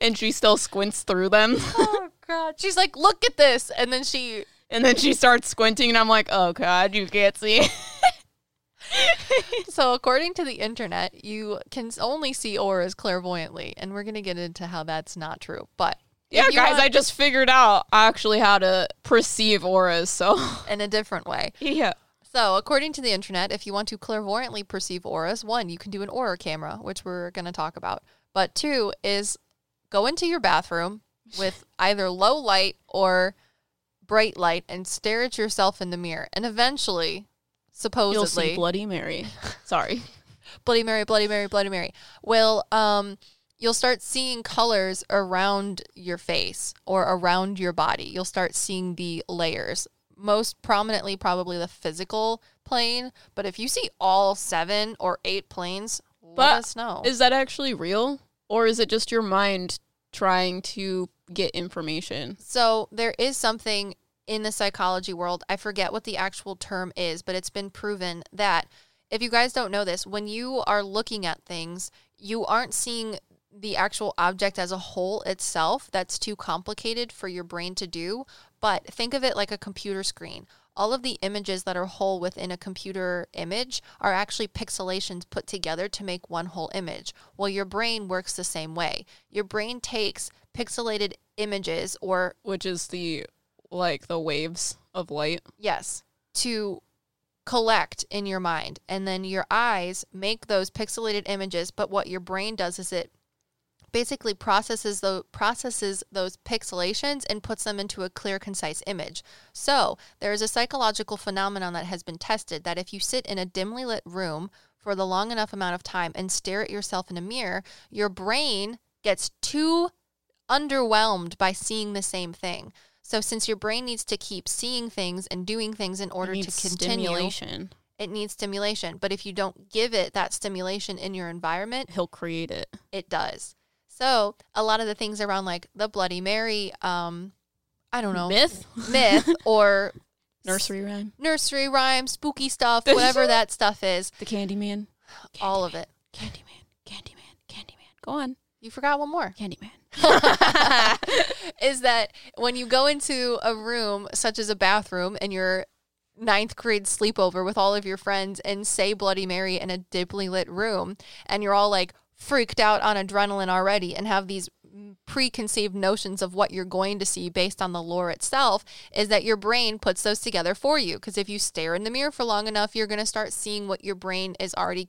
and she still squints through them. oh god. She's like, look at this. And then she And then she starts squinting and I'm like, oh god, you can't see. so according to the internet, you can only see auras clairvoyantly, and we're gonna get into how that's not true. But yeah, guys, want- I just figured out actually how to perceive auras. So, in a different way. yeah. So, according to the internet, if you want to clairvoyantly perceive auras, one, you can do an aura camera, which we're going to talk about. But two is go into your bathroom with either low light or bright light and stare at yourself in the mirror. And eventually, You'll supposedly, see Bloody Mary. Sorry. Bloody Mary, Bloody Mary, Bloody Mary, Well, um you'll start seeing colors around your face or around your body. You'll start seeing the layers. Most prominently probably the physical plane, but if you see all 7 or 8 planes, let But us know. Is that actually real? Or is it just your mind trying to get information? So there is something in the psychology world. I forget what the actual term is, but it's been proven that if you guys don't know this, when you are looking at things, you aren't seeing the actual object as a whole itself. That's too complicated for your brain to do. But think of it like a computer screen. All of the images that are whole within a computer image are actually pixelations put together to make one whole image. Well, your brain works the same way. Your brain takes pixelated images or Which is the like the waves of light. yes. To collect in your mind. And then your eyes make those pixelated images but what your brain does is it basically processes the processes those pixelations and puts them into a clear concise image. So there is a psychological phenomenon that has been tested that if you sit in a dimly lit room for the long enough amount of time and stare at yourself in a mirror your brain gets too underwhelmed by seeing the same thing so since your brain needs to keep seeing things and doing things in order to needs continue stimulation. it needs stimulation. But if you don't give it that stimulation in your environment, He'll create it. it does. So a lot of the things around like the Bloody Mary, um, I don't know, Myth? myth or Nursery rhyme. nursery rhyme, spooky stuff, whatever that stuff is, The Candyman. all of it. Candyman. Candyman. Candyman. Go on. You forgot one more. Candyman. is that when you go into a room such as a bathroom and you're ninth grade sleepover with all of your friends and say Bloody Mary in a dimly lit room and you're all like freaked out on adrenaline already and have these preconceived notions of what you're going to see based on the lore itself is that your brain puts those together for you because if you stare in the mirror for long enough you're going to start seeing what your brain is already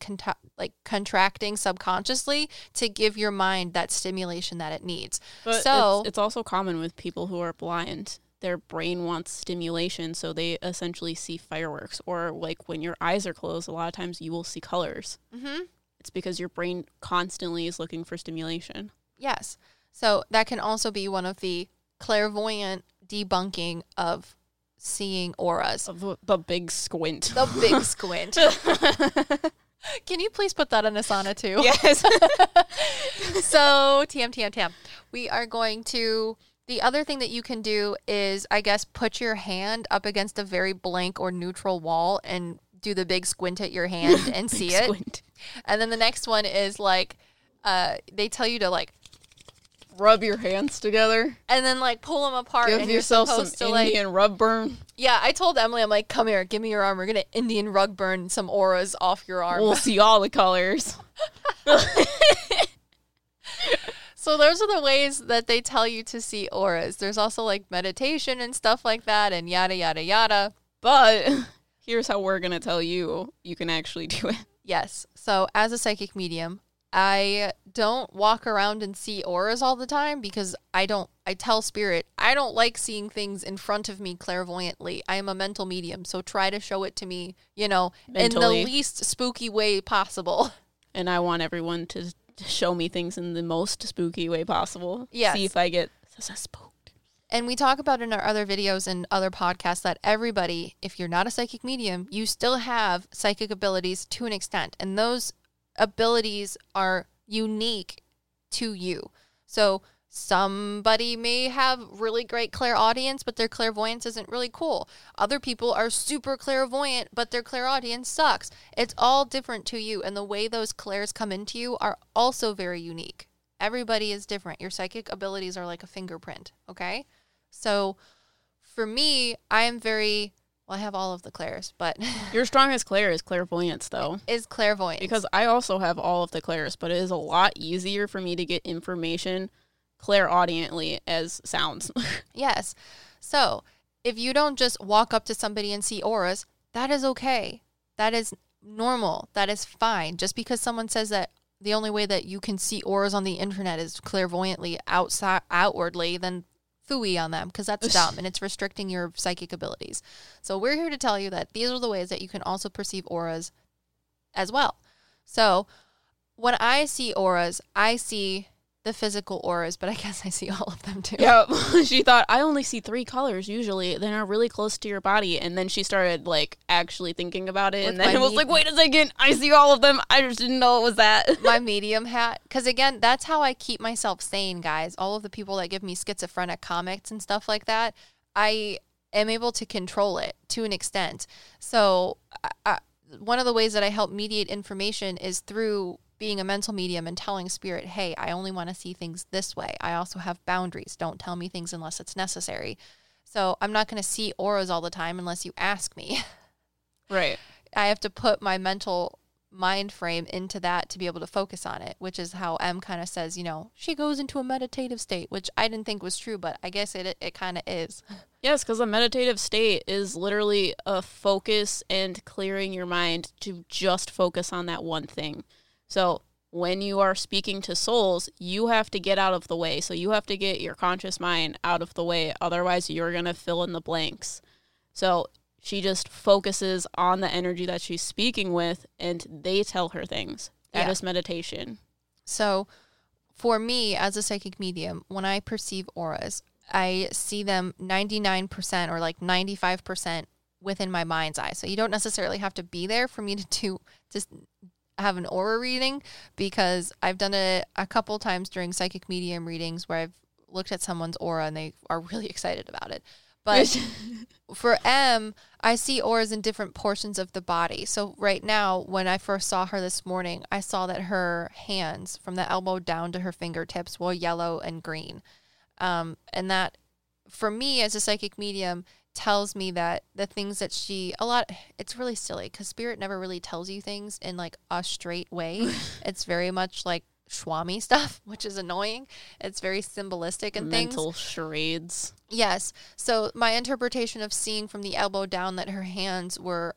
like contracting subconsciously to give your mind that stimulation that it needs But so it's, it's also common with people who are blind. Their brain wants stimulation, so they essentially see fireworks. Or like when your eyes are closed, a lot of times you will see colors. Mhm. It's because your brain constantly is looking for stimulation. Yes. So that can also be one of the clairvoyant debunking of seeing auras. The, the big squint. The big squint. Can you please put that in Asana too? yes. so TM TM TM. We are going to the other thing that you can do is I guess put your hand up against a very blank or neutral wall and do the big squint at your hand and see it. Squint. And then the next one is like uh they tell you to like Rub your hands together. and then like pull them apart Give and yourself you're some to like Indian rub burn. Yeah, I told Emily I'm like come here, give me your arm. We're to Indian rug burn some auras off your arm. We'll see all the colors. So those are the ways that they tell you to see auras. There's also like meditation and stuff like that and yada yada yada. But here's how we're gonna tell you you can actually do it. Yes. So as a psychic medium, I don't walk around and see auras all the time because I don't I tell spirit, I don't like seeing things in front of me clairvoyantly. I am a mental medium, so try to show it to me, you know, Mentally. in the least spooky way possible. And I want everyone to, show me things in the most spooky way possible. Yes. See if I get spooked. And we talk about in our other videos and other podcasts that everybody, if you're not a psychic medium, you still have psychic abilities to an extent. And those abilities are unique to you. So somebody may have really great clairaudience, but their clairvoyance isn't really cool. Other people are super clairvoyant, but their clairaudience sucks. It's all different to you. And the way those clairs come into you are also very unique. Everybody is different. Your psychic abilities are like a fingerprint, okay? So for me, I am very well, I have all of the clairs, but Your strongest clair is clairvoyance, though. is clairvoyance. Because I also have all of the clairs, but it is a lot easier for me to get information clairaudiently as sounds. Yes. So if you don't just walk up to somebody and see auras, that is okay. That is normal. That is fine. Just because someone says that the only way that you can see auras on the internet is clairvoyantly outside outwardly, then fooey on them because that's dumb and it's restricting your psychic abilities. So we're here to tell you that these are the ways that you can also perceive auras as well. So when I see auras, I see the physical auras, but I guess I see all of them too. yeah, she thought I only see three colors usually. Then are really close to your body, and then she started like actually thinking about it, With and then it was me- like, wait a second, I see all of them. I just didn't know it was that. my medium hat because again that's how i keep myself sane guys all of the people that give me schizophrenic comics and stuff like that i am able to control it to an extent so I, I, one of the ways that i help mediate information is through being a mental medium and telling spirit hey i only want to see things this way i also have boundaries don't tell me things unless it's necessary so i'm not going to see auras all the time unless you ask me Right. I have to put my mental mind frame into that to be able to focus on it, which is how Em kind of says, you know, she goes into a meditative state, which I didn't think was true, but I guess it it kind of is. Yes, because a meditative state is literally a focus and clearing your mind to just focus on that one thing. So when you are speaking to souls, you have to get out of the way. So you have to get your conscious mind out of the way. Otherwise, you're going to fill in the blanks. So she just focuses on the energy that she's speaking with and they tell her things. That is Yeah. meditation. So for me as a psychic medium, when I perceive auras, I see them 99% or like 95% within my mind's eye. So you don't necessarily have to be there for me to do just have an aura reading because I've done it a couple times during psychic medium readings where I've looked at someone's aura and they are really excited about it. But for Em, I see auras in different portions of the body. So right now, when I first saw her this morning, I saw that her hands, from the elbow down to her fingertips, were yellow and green, um, and that, for me as a psychic medium, tells me that the things that she a lot. It's really silly because spirit never really tells you things in like a straight way. it's very much like schwammy stuff, which is annoying. It's very symbolistic and things. Mental charades. Yes. So my interpretation of seeing from the elbow down that her hands were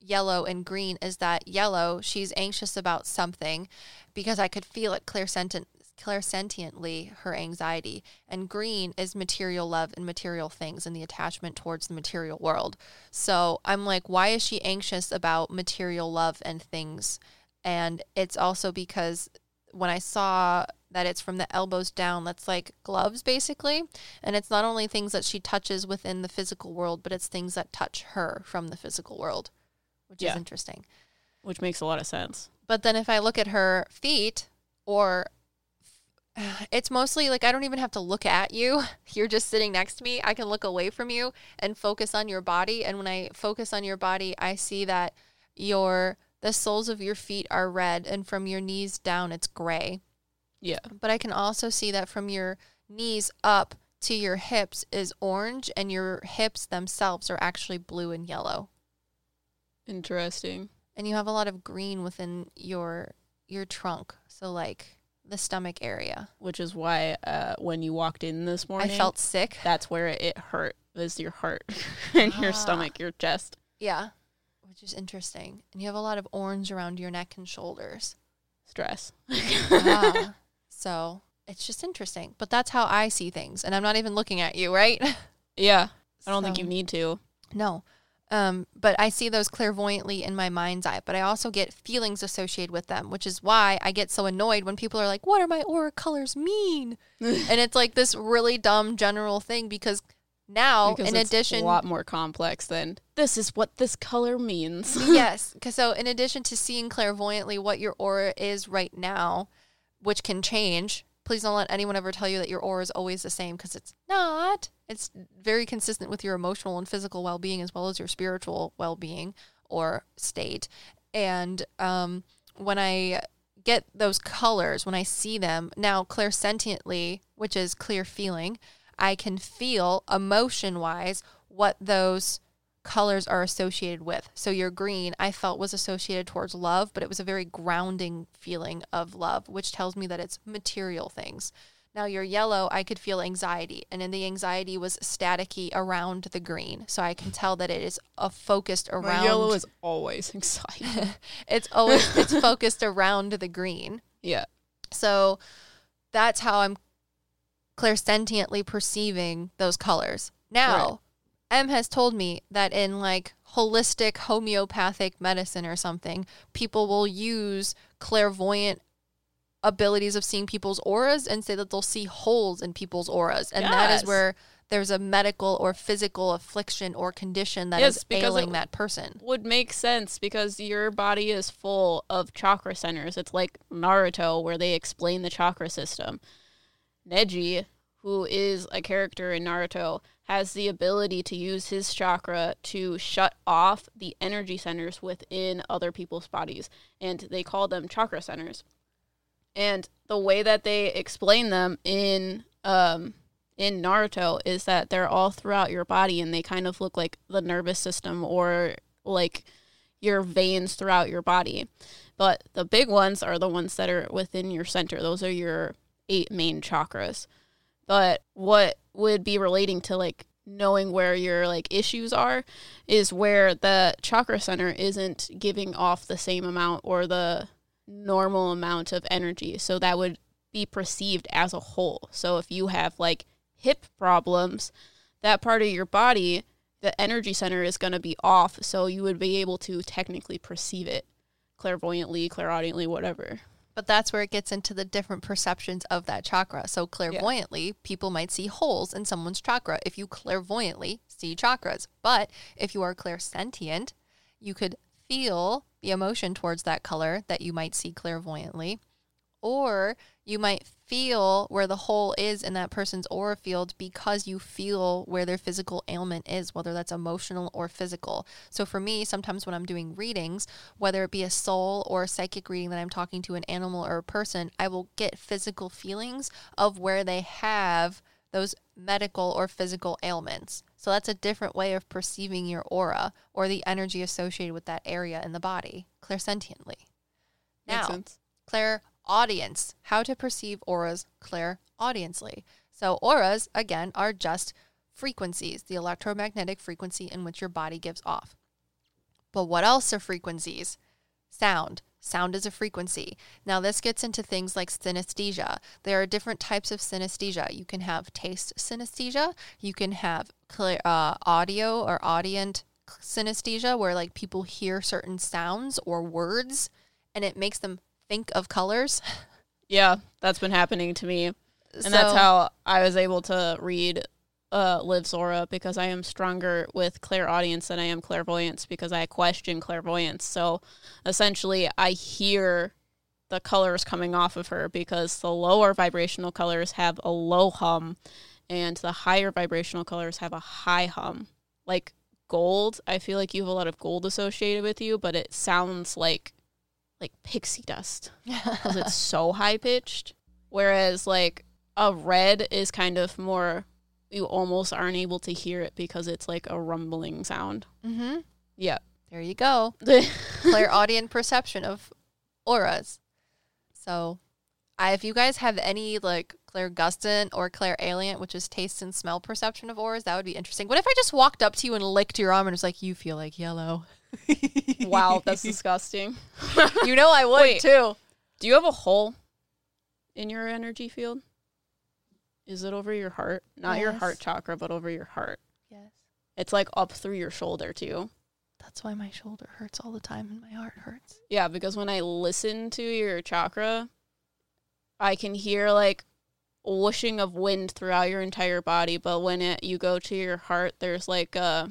yellow and green is that yellow, she's anxious about something because I could feel it clairsentient, clairsentiently, her anxiety. And green is material love and material things and the attachment towards the material world. So I'm like, why is she anxious about material love and things? And it's also because when I saw that it's from the elbows down. That's like gloves, basically. And it's not only things that she touches within the physical world, but it's things that touch her from the physical world, which Yeah. is interesting. Which makes a lot of sense. But then if I look at her feet, or it's mostly like I don't even have to look at you. You're just sitting next to me. I can look away from you and focus on your body. And when I focus on your body, I see that your the soles of your feet are red, and from your knees down, it's gray. Yeah. But I can also see that from your knees up to your hips is orange, and your hips themselves are actually blue and yellow. Interesting. And you have a lot of green within your your trunk. So like the stomach area. Which is why uh, when you walked in this morning, I felt sick. that's where it hurt. Was your heart and your Ah. stomach, your chest. Yeah. Which is interesting. And you have a lot of orange around your neck and shoulders. Stress. Ah. so it's just interesting. But that's how I see things. And I'm not even looking at you, right? yeah. I don't think you need to. No. Um, but I see those clairvoyantly in my mind's eye, but I also get feelings associated with them, which is why I get so annoyed when people are like, What are my aura colors mean? and it's like this really dumb general thing because now, Because in it's addition, a lot more complex than this is what this color means. yes because so, in addition to seeing clairvoyantly what your aura is right now, which can change, please don't let anyone ever tell you that your aura is always the same because it's not. It's very consistent with your emotional and physical well being as well as your spiritual well being or state. And um, when I get those colors, when I see them now clairsentiently, which is clear feeling, I can feel emotion wise what those colors are associated with. So your green I felt was associated towards love, but it was a very grounding feeling of love, which tells me that it's material things. Now your yellow I could feel anxiety and then the anxiety was staticky around the green. So I can tell that it is a focused around My yellow is always anxiety. it's always it's focused around the green. yeah. So that's how I'm clairsentiently perceiving those colors. Now, Em has told me that in like holistic homeopathic medicine or something, people will use clairvoyant abilities of seeing people's auras and say that they'll see holes in people's auras. And that is where there's a medical or physical affliction or condition that is Yes, because ailing that person. Would make sense because your body is full of chakra centers. It's like Naruto where they explain the chakra system. Neji, who is a character in Naruto, has the ability to use his chakra to shut off the energy centers within other people's bodies, and they call them chakra centers. And the way that they explain them in um, in Naruto is that they're all throughout your body, and they kind of look like the nervous system or like your veins throughout your body. But the big ones are the ones that are within your center. Those are your eight main chakras. But what would be relating to like knowing where your like issues are is where the chakra center isn't giving off the same amount or the normal amount of energy. So that would be perceived as a whole. So if you have like hip problems, that part of your body, the energy center is going to be off. So you would be able to technically perceive it clairvoyantly, clairaudiently, whatever. But that's where it gets into the different perceptions of that chakra. So clairvoyantly, people might see holes in someone's chakra if you clairvoyantly see chakras. But if you are clairsentient, you could feel the emotion towards that color that you might see clairvoyantly. Or you might feel where the hole is in that person's aura field because you feel where their physical ailment is, whether that's emotional or physical. So for me, sometimes when I'm doing readings, whether it be a soul or a psychic reading that I'm talking to an animal or a person, I will get physical feelings of where they have those medical or physical ailments. So that's a different way of perceiving your aura or the energy associated with that area in the body, clairsentiently. Now, Makes sense. clair audience, how to perceive auras clear clairaudiently. So auras again are just frequencies, the electromagnetic frequency in which your body gives off. But what else are frequencies? Sound. Sound is a frequency. Now, this gets into things like synesthesia. There are different types of synesthesia. You can have taste synesthesia. You can have clear, uh, audio or audient synesthesia, where like people hear certain sounds or words and it makes them think of colors. Yeah, that's been happening to me. And that's how I was able to read uh, Liv's aura because I am stronger with clairaudience than I am clairvoyance because I question clairvoyance. So essentially, I hear the colors coming off of her because the lower vibrational colors have a low hum and the higher vibrational colors have a high hum. Like gold, I feel like you have a lot of gold associated with you, but it sounds like like pixie dust because it's so high pitched. Whereas like a red is kind of more you almost aren't able to hear it because it's like a rumbling sound. mm-hmm. Yeah. There you go. clairaudient perception of auras. So, I, if you guys have any like clairgustant or clairalient, which is taste and smell perception of auras, that would be interesting. What if I just walked up to you and licked your arm and was like, "You feel like yellow"? wow, that's disgusting. you know I would Wait. too. Do you have a hole in your energy field? Is it over your heart? Not your heart chakra, but over your heart. Yes, It's like up through your shoulder too. that's why my shoulder hurts all the time and my heart hurts. Yeah, because when I listen to your chakra, I can hear like whooshing of wind throughout your entire body, but when it you go to your heart, there's like uh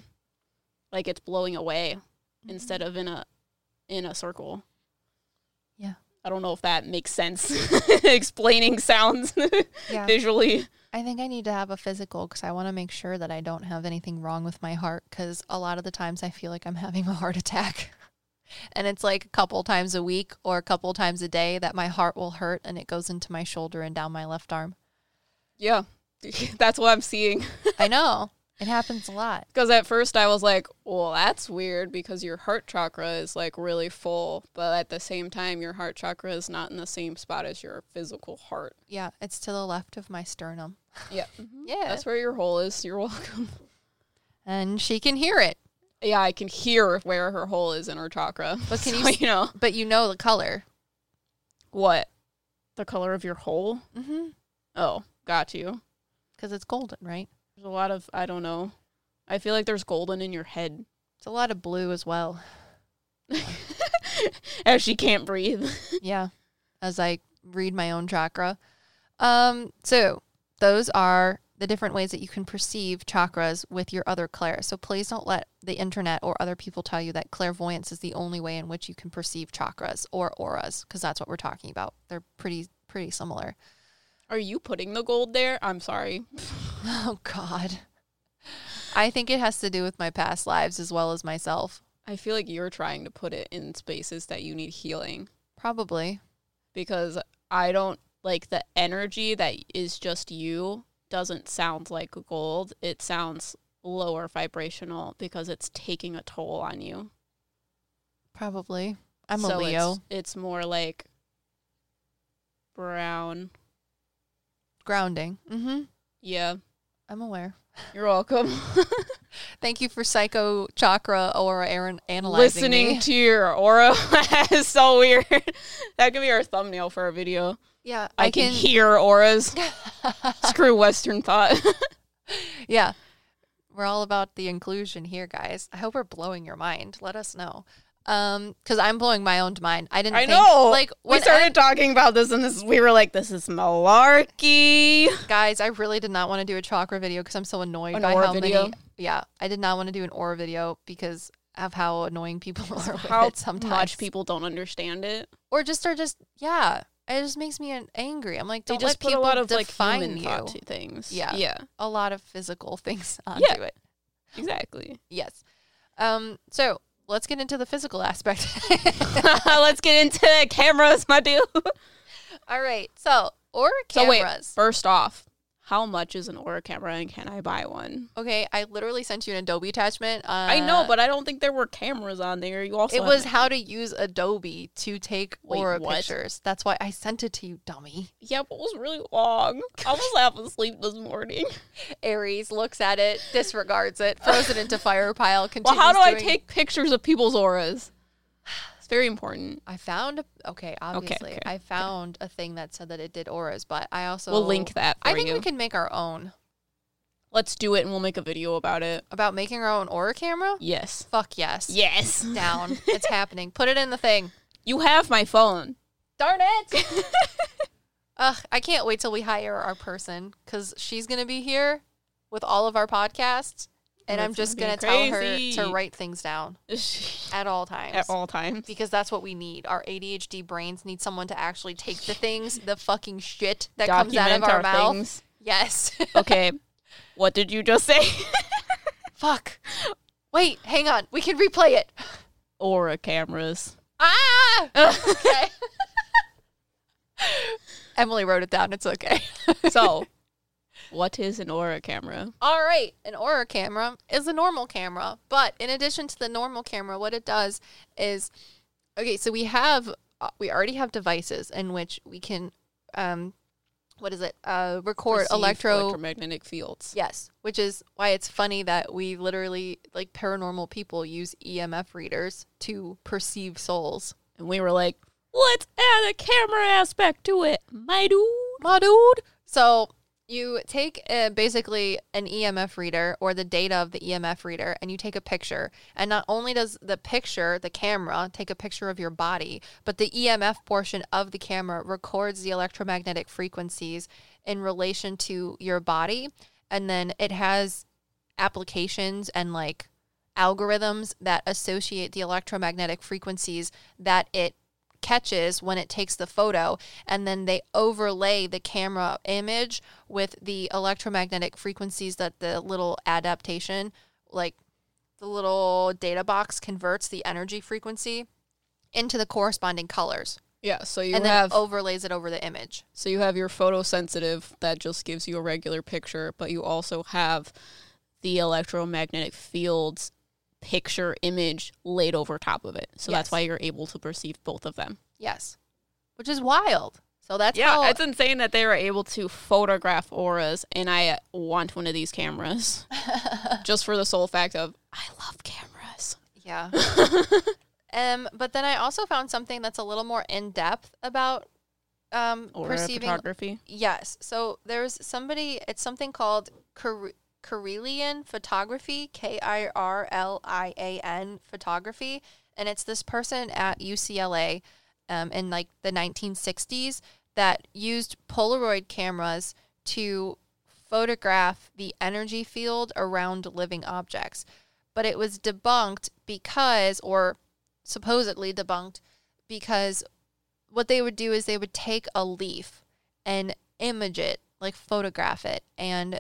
like it's blowing away instead of in a in a circle. Yeah. I don't know if that makes sense explaining sounds Yeah, visually. I think I need to have a physical because I want to make sure that I don't have anything wrong with my heart. Because a lot of the times I feel like I'm having a heart attack. And it's like a couple times a week or a couple times a day that my heart will hurt and it goes into my shoulder and down my left arm. Yeah. That's what I'm seeing. I know. It happens a lot. Because at first I was like, well, that's weird because your heart chakra is like really full, but at the same time, your heart chakra is not in the same spot as your physical heart. Yeah, it's to the left of my sternum. Yeah. Yeah. That's where your hole is. You're welcome. and she can hear it. Yeah, I can hear where her hole is in her chakra. But can So, you you know, But you know the color. what? The color of your hole? Mm-hmm. Oh, got you. Because it's golden, right? There's a lot of, I don't know. I feel like there's golden in your head. It's a lot of blue as well. As she can't breathe. yeah, as I read my own chakra. Um, so those are the different ways that you can perceive chakras with your other clair. So please don't let the internet or other people tell you that clairvoyance is the only way in which you can perceive chakras or auras, because that's what we're talking about. They're pretty pretty similar. Are you putting the gold there? I'm sorry. Oh God. I think it has to do with my past lives as well as myself. I feel like you're trying to put it in spaces that you need healing. Probably. because I don't like the energy that is just you doesn't sound like gold. It sounds lower vibrational because it's taking a toll on you. Probably. I'm So a Leo. It's, it's more like brown. Grounding. Mm-hmm. Yeah, I'm aware. you're welcome. Thank you for Psycho Chakra aura Aaron analyzing Listening me. to your aura is so weird. that could be our thumbnail for our video. yeah, I, can, hear auras. Screw Western thought. yeah, we're all about the inclusion here, guys. I hope we're blowing your mind. Let us know. Um, because I'm blowing my own mind. I didn't. I think, know. Like we started talking about this, and this we were like, "This is malarkey." guys, I really did not want to do a chakra video because I'm so annoyed An by how video? many. Yeah, I did not want to do an aura video because of how annoying people are with How it sometimes. much people don't understand it. or just are just yeah. It just makes me angry. I'm like, They don't just let put a people lot of like human you. thought to things. Yeah. yeah, A lot of physical things onto Yeah. it. exactly. Yes. Um. So let's get into the physical aspect. Let's get into cameras, my dude. All right. So aura So wait, cameras. first off, how much is an Aura camera, and can I buy one? okay, I literally sent you an Adobe attachment. Uh, I know, but I don't think there were cameras on there. You also it was how to use Adobe to take Wait, aura what? pictures. That's why I sent it to you, dummy. yeah, but it was really long. I was half asleep this morning. Aries looks at it, disregards it, throws it into fire pile. Well, how do I doing- take pictures of people's auras? Very important. I found okay, obviously, okay, I found a thing that said that it did auras, but I also we'll link that I think you. we can make our own Let's do it, and we'll make a video about it. about making our own aura camera. Yes. Fuck yes, Yes. down. it's happening. Put it in the thing. You have my phone. Darn it! Ugh, I can't wait till we hire our person because she's gonna be here with all of our podcasts, and I'm just gonna gonna tell her to write things down at all times. At all times. because that's what we need. Our ADHD brains need someone to actually take the things, the fucking shit that comes out of Document our, mouth. things. Yes. Okay. what did you just say? Fuck. Wait, hang on. We can replay it. Aura cameras. Ah. Okay. Emily wrote it down. It's okay. So, what is an aura camera? All right, an Aura camera is a normal camera, but in addition to the normal camera, what it does is okay. So we have uh, we already have devices in which we can, um, what is it? Uh, record electro. electromagnetic fields. Yes, which is why it's funny that we literally like paranormal people use EMF readers to perceive souls. And we were like, let's add a camera aspect to it, my dude. My dude. So you take uh, basically an EMF reader or the data of the EMF reader and you take a picture. And not only does the picture, the camera, take a picture of your body, but the EMF portion of the camera records the electromagnetic frequencies in relation to your body. And then it has applications and like algorithms that associate the electromagnetic frequencies that it catches when it takes the photo and then they overlay the camera image with the electromagnetic frequencies that the little adaptation like the little data box converts the energy frequency into the corresponding colors. Yeah, so you and then have overlays it over the image. So you have your photosensitive that just gives you a regular picture, but you also have the electromagnetic fields picture image laid over top of it. So Yes. that's why you're able to perceive both of them. yes which is wild so that's yeah, how it's insane that they were able to photograph auras, and I want one of these cameras just for the sole fact of I love cameras. Yeah. um, but then I also found something that's a little more in depth about um, Aura perceiving. photography. Yes. So there's somebody. It's something called Car- Kirlian photography. K I R L I A N photography, and it's this person at UCLA um, in like the 1960s that used Polaroid cameras to photograph the energy field around living objects. But it was debunked because, or supposedly debunked, because what they would do is they would take a leaf and image it, like photograph it. And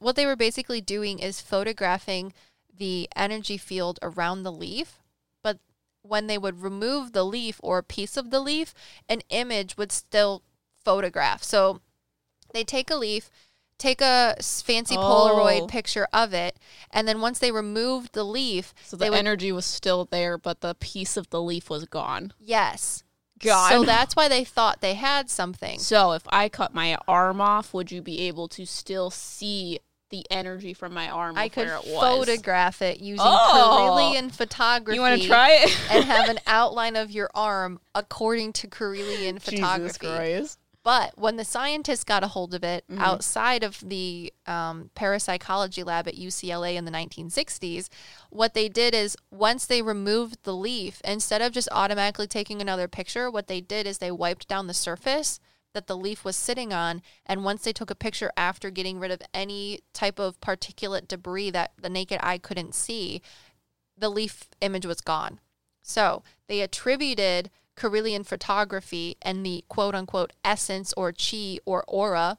what they were basically doing is photographing the energy field around the leaf. But when they would remove the leaf or a piece of the leaf, an image would still photograph. So they take a leaf, take a fancy Oh. Polaroid picture of it, and then once they removed the leaf, So the would energy was still there, but the piece of the leaf was gone. yes. God. So that's why they thought they had something. So if I cut my arm off, would you be able to still see the energy from my arm? I could where it was? photograph it using Oh. Kirlian photography. You want to try it? and have an outline of your arm according to Jesus photography. But when the scientists got a hold of it Mhm. outside of the um, parapsychology lab at UCLA in the 1960s, what they did is once they removed the leaf, instead of just automatically taking another picture, what they did is they wiped down the surface that the leaf was sitting on. And once they took a picture after getting rid of any type of particulate debris that the naked eye couldn't see, the leaf image was gone. So they attributed Kirlian photography and the quote unquote essence or chi or aura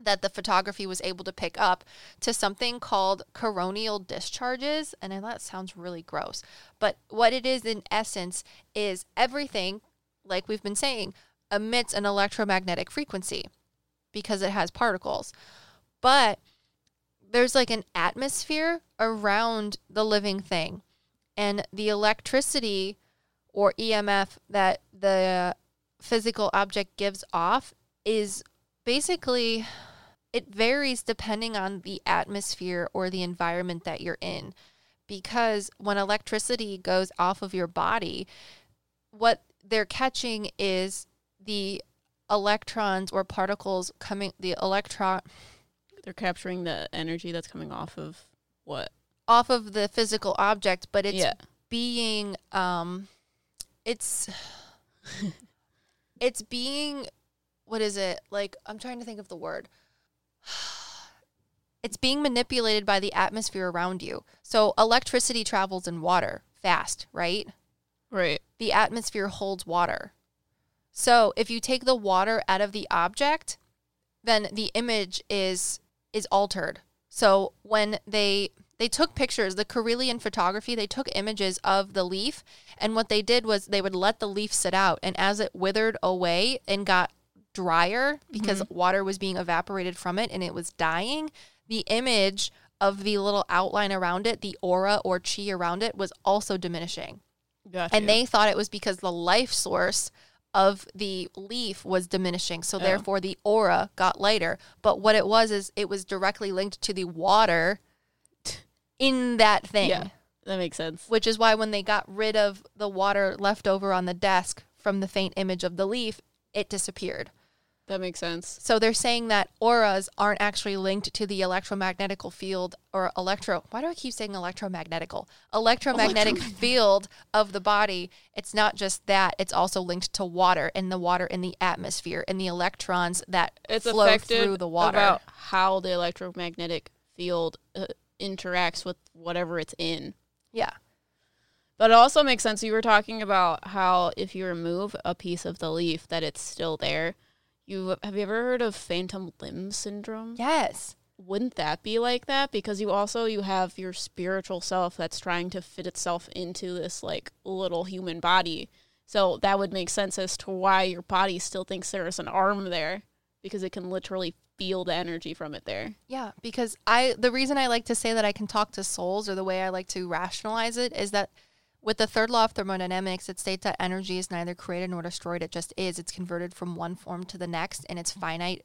that the photography was able to pick up to something called coronal discharges. And I know that sounds really gross. But what it is in essence is everything, like we've been saying, emits an electromagnetic frequency because it has particles. But there's like an atmosphere around the living thing. And the electricity or EMF that the physical object gives off is basically it varies depending on the atmosphere or the environment that you're in because when electricity goes off of your body what they're catching is the electrons or particles coming the electron They're capturing the energy that's coming off of what? off of the physical object but it's yeah. being um it's it's being what is it? Like I'm trying to think of the word. It's being manipulated by the atmosphere around you. So electricity travels in water fast, right? Right. The atmosphere holds water. So if you take the water out of the object, then the image is is altered. So when they they took pictures, the Kirlian photography, they took images of the leaf, and what they did was they would let the leaf sit out, and as it withered away and got drier because mm-hmm. water was being evaporated from it and it was dying, the image of the little outline around it, the aura or chi around it, was also diminishing. Gotcha. And they thought it was because the life source of the leaf was diminishing. So Yeah. therefore the aura got lighter. But what it was is it was directly linked to the water in that thing. Yeah. that makes sense. Which is why when they got rid of the water left over on the desk from the faint image of the leaf, it disappeared. That makes sense. So they're saying that auras aren't actually linked to the electromagnetical field or electro. Why do I keep saying electromagnetical? Electromagnetic field of the body. It's not just that; it's also linked to water and the water in the atmosphere and the electrons that It's flow through the water. about how the electromagnetic field uh, interacts with whatever it's in. yeah, But it also makes sense. You were talking about how if you remove a piece of the leaf, that it's still there. You have you ever heard of phantom limb syndrome? yes, Wouldn't that be like that? Because you also you have your spiritual self that's trying to fit itself into this like little human body. So that would make sense as to why your body still thinks there is an arm there because it can literally feel the energy from it there. yeah. Because I, the reason I like to say that I can talk to souls, or the way I like to rationalize it, is that with the third law of thermodynamics, it states that energy is neither created nor destroyed. It just is. It's converted from one form to the next, and it's finite.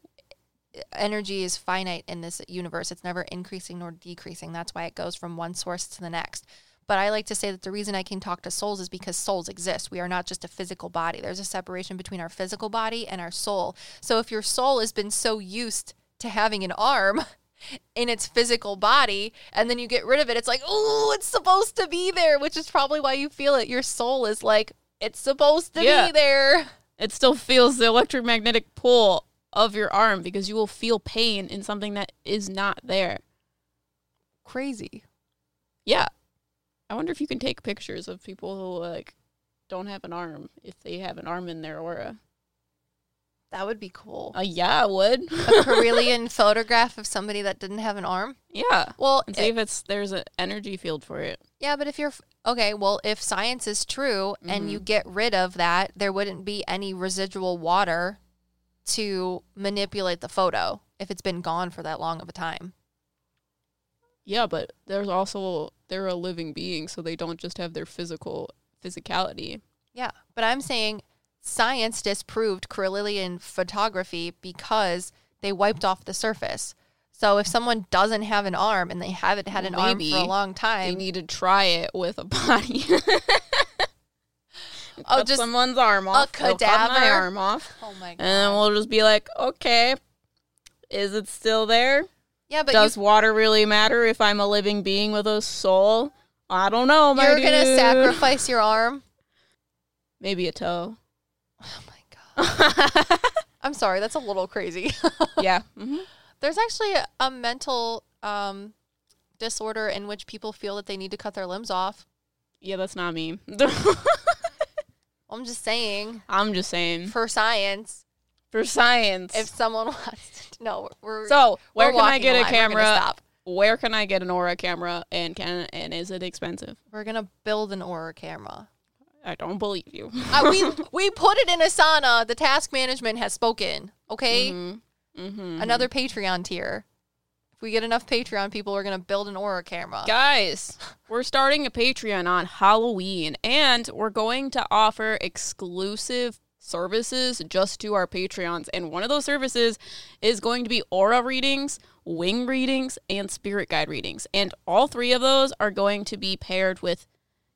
Energy is finite in this universe. It's never increasing nor decreasing. That's why it goes from one source to the next. But I like to say that the reason I can talk to souls is because souls exist. We are not just a physical body. There's a separation between our physical body and our soul. So if your soul has been so used to having an arm in its physical body and then you get rid of it, it's like, oh, it's supposed to be there, which is probably why you feel it. Your soul is like, it's supposed to Yeah. be there. It still feels the electromagnetic pull of your arm because you will feel pain in something that is not there. Crazy. Yeah. I wonder if you can take pictures of people who like don't have an arm if they have an arm in their aura. That would be cool. Uh, yeah, I would. A Kirlian photograph of somebody that didn't have an arm. yeah. Well, And see if it's there's an energy field for it. Yeah, but if you're okay, well, if science is true and you get rid of that, there wouldn't be any residual water to manipulate the photo if it's been gone for that long of a time. Yeah, but there's also they're a living being, so they don't just have their physical physicality. Yeah, but I'm saying science disproved Kirlian photography because they wiped off the surface. So if someone doesn't have an arm and they haven't had an arm for a long time, They need to try it with a body. Oh, just someone's arm off. They'll cut my arm off, oh my god, and then we'll just be like, okay, is it still there? yeah, but Does water really matter if I'm a living being with a soul? I don't know, you, my you're gonna sacrifice your arm. Maybe a toe. Oh my god. I'm sorry, that's a little crazy. yeah. hmm There's actually a, mental um, disorder in which people feel that they need to cut their limbs off. Yeah, that's not me. I'm just saying, I'm just saying. for science, For science. if someone wants to know, we're so, we're where can I get a line. Camera? stop. Where can I get an Aura camera and can and is it expensive? We're gonna build an aura camera. I don't believe you. Uh, we we put it in Asana. The task management has spoken. Okay, Mm-hmm. another Patreon tier. If we get enough Patreon people, we're gonna build an aura camera. Guys, we're starting a Patreon on Halloween and we're going to offer exclusive services just to our Patreons. And one of those services is going to be aura readings, wing readings, and spirit guide readings. And all three of those are going to be paired with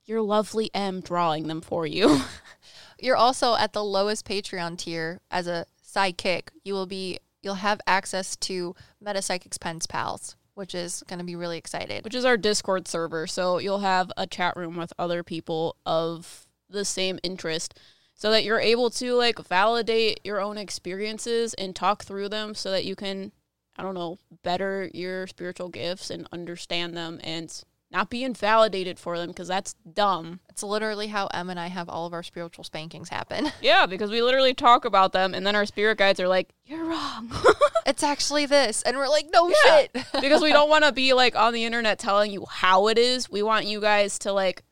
your lovely Em drawing them for you. You're also at the lowest Patreon tier as a sidekick. You will be you'll have access to Meta PsycKicks Pens Pals, which is going to be really excited. which is our Discord server. So you'll have a chat room with other people of the same interest. so that you're able to like validate your own experiences and talk through them so that you can I don't know, better your spiritual gifts and understand them and not be invalidated for them because that's dumb. It's literally how Em and I have all of our spiritual spankings happen. Yeah, because we literally talk about them and then our spirit guides are like, "You're wrong." it's actually this, and we're like, "No Yeah. shit," because we don't want to be like on the internet telling you how it is. We want you guys to like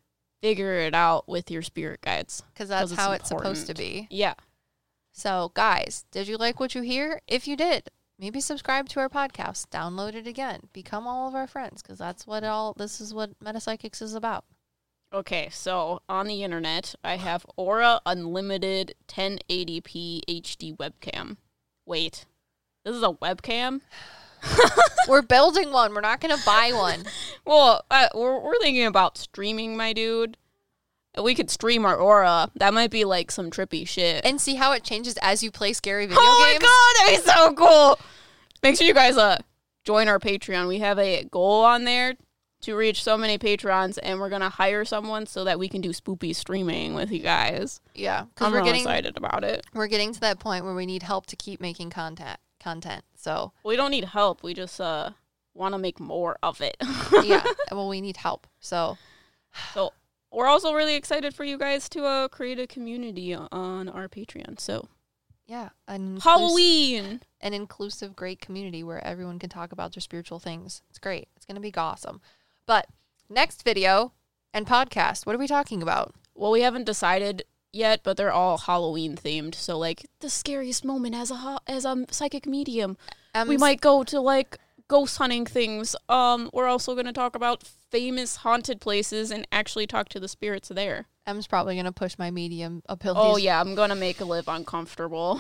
figure it out with your spirit guides. because that's 'Cause it's how it's supposed to be. Yeah. So, guys, did you like what you hear? If you did, maybe subscribe to our podcast, download it again, become all of our friends, because that's what all this is what Meta PsycKicks is about. Okay, so on the internet, I have Aura Unlimited 1080p HD webcam. Wait, this is a webcam? we're building one. We're not going to buy one. Well, uh, we're, we're thinking about streaming, my dude. We could stream our Aura. That might be like some trippy shit. and see how it changes as you play scary video oh games. Oh my god, that'd be so cool! Make sure you guys uh join our Patreon. We have a goal on there to reach so many patrons, and we're gonna hire someone so that we can do spoopy streaming with you guys. Yeah, because I'm we're real getting excited about it. we're getting to that point where we need help to keep making content. Content. So We don't need help. We just uh want to make more of it. yeah, well, we need help. So So we're also really excited for you guys to uh create a community on our Patreon. So yeah, an Halloween. an inclusive, great community where everyone can talk about their spiritual things. It's great. It's gonna be awesome. But next video and podcast, what are we talking about? Well, we haven't decided yet, but they're all Halloween themed. So like the scariest moment as a ho- as a psychic medium, we might go to like ghost hunting things. Um, we're also going to talk about famous haunted places and actually talk to the spirits there. Em's probably gonna push my medium abilities. Oh yeah, I'm gonna make Liv uncomfortable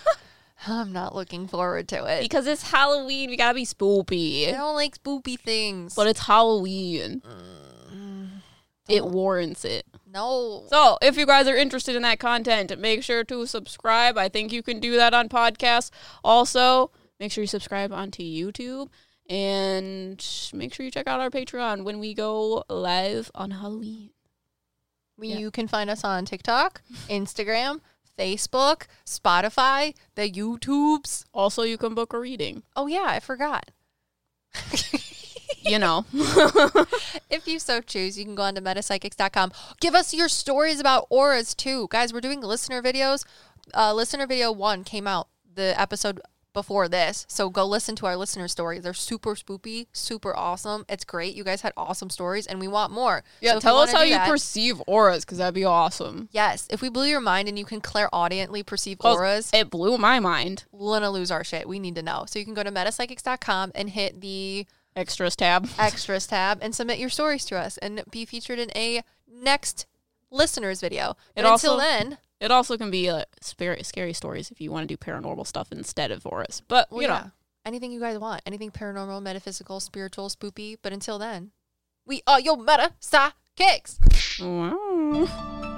I'm not looking forward to it. because it's Halloween. We gotta be spoopy. I don't like spoopy things. but it's Halloween. Mm, It warrants it. no. So, if you guys are interested in that content, make sure to subscribe. I think you can do that on podcasts. Also, make sure you subscribe onto YouTube and make sure you check out our Patreon when we go live on Halloween. Yeah. You can find us on TikTok, Instagram, Facebook, Spotify, the YouTubes. Also, you can book a reading. Oh yeah, I forgot. You know. If you so choose, you can go on to metapsyckicks.com. Give us your stories about auras too. Guys, we're doing listener videos. Uh, listener video one came out the episode before this. So go listen to our listener stories. They're super spoopy, super awesome. It's great. You guys had awesome stories and we want more. yeah, So tell us how you that- perceive auras because that'd be awesome. Yes, if we blew your mind and you can clairaudiently perceive auras, It blew my mind. we're gonna lose our shit. We need to know. So you can go to metapsyckicks.com and hit the Extras tab. extras tab and submit your stories to us and be featured in a next listeners video. It But also- until then, It also can be uh, scary, scary stories if you want to do paranormal stuff instead of auras. But, well, you know, yeah, anything you guys want, anything paranormal, metaphysical, spiritual, spoopy. But until then, we are your Meta PsycKicks. wow.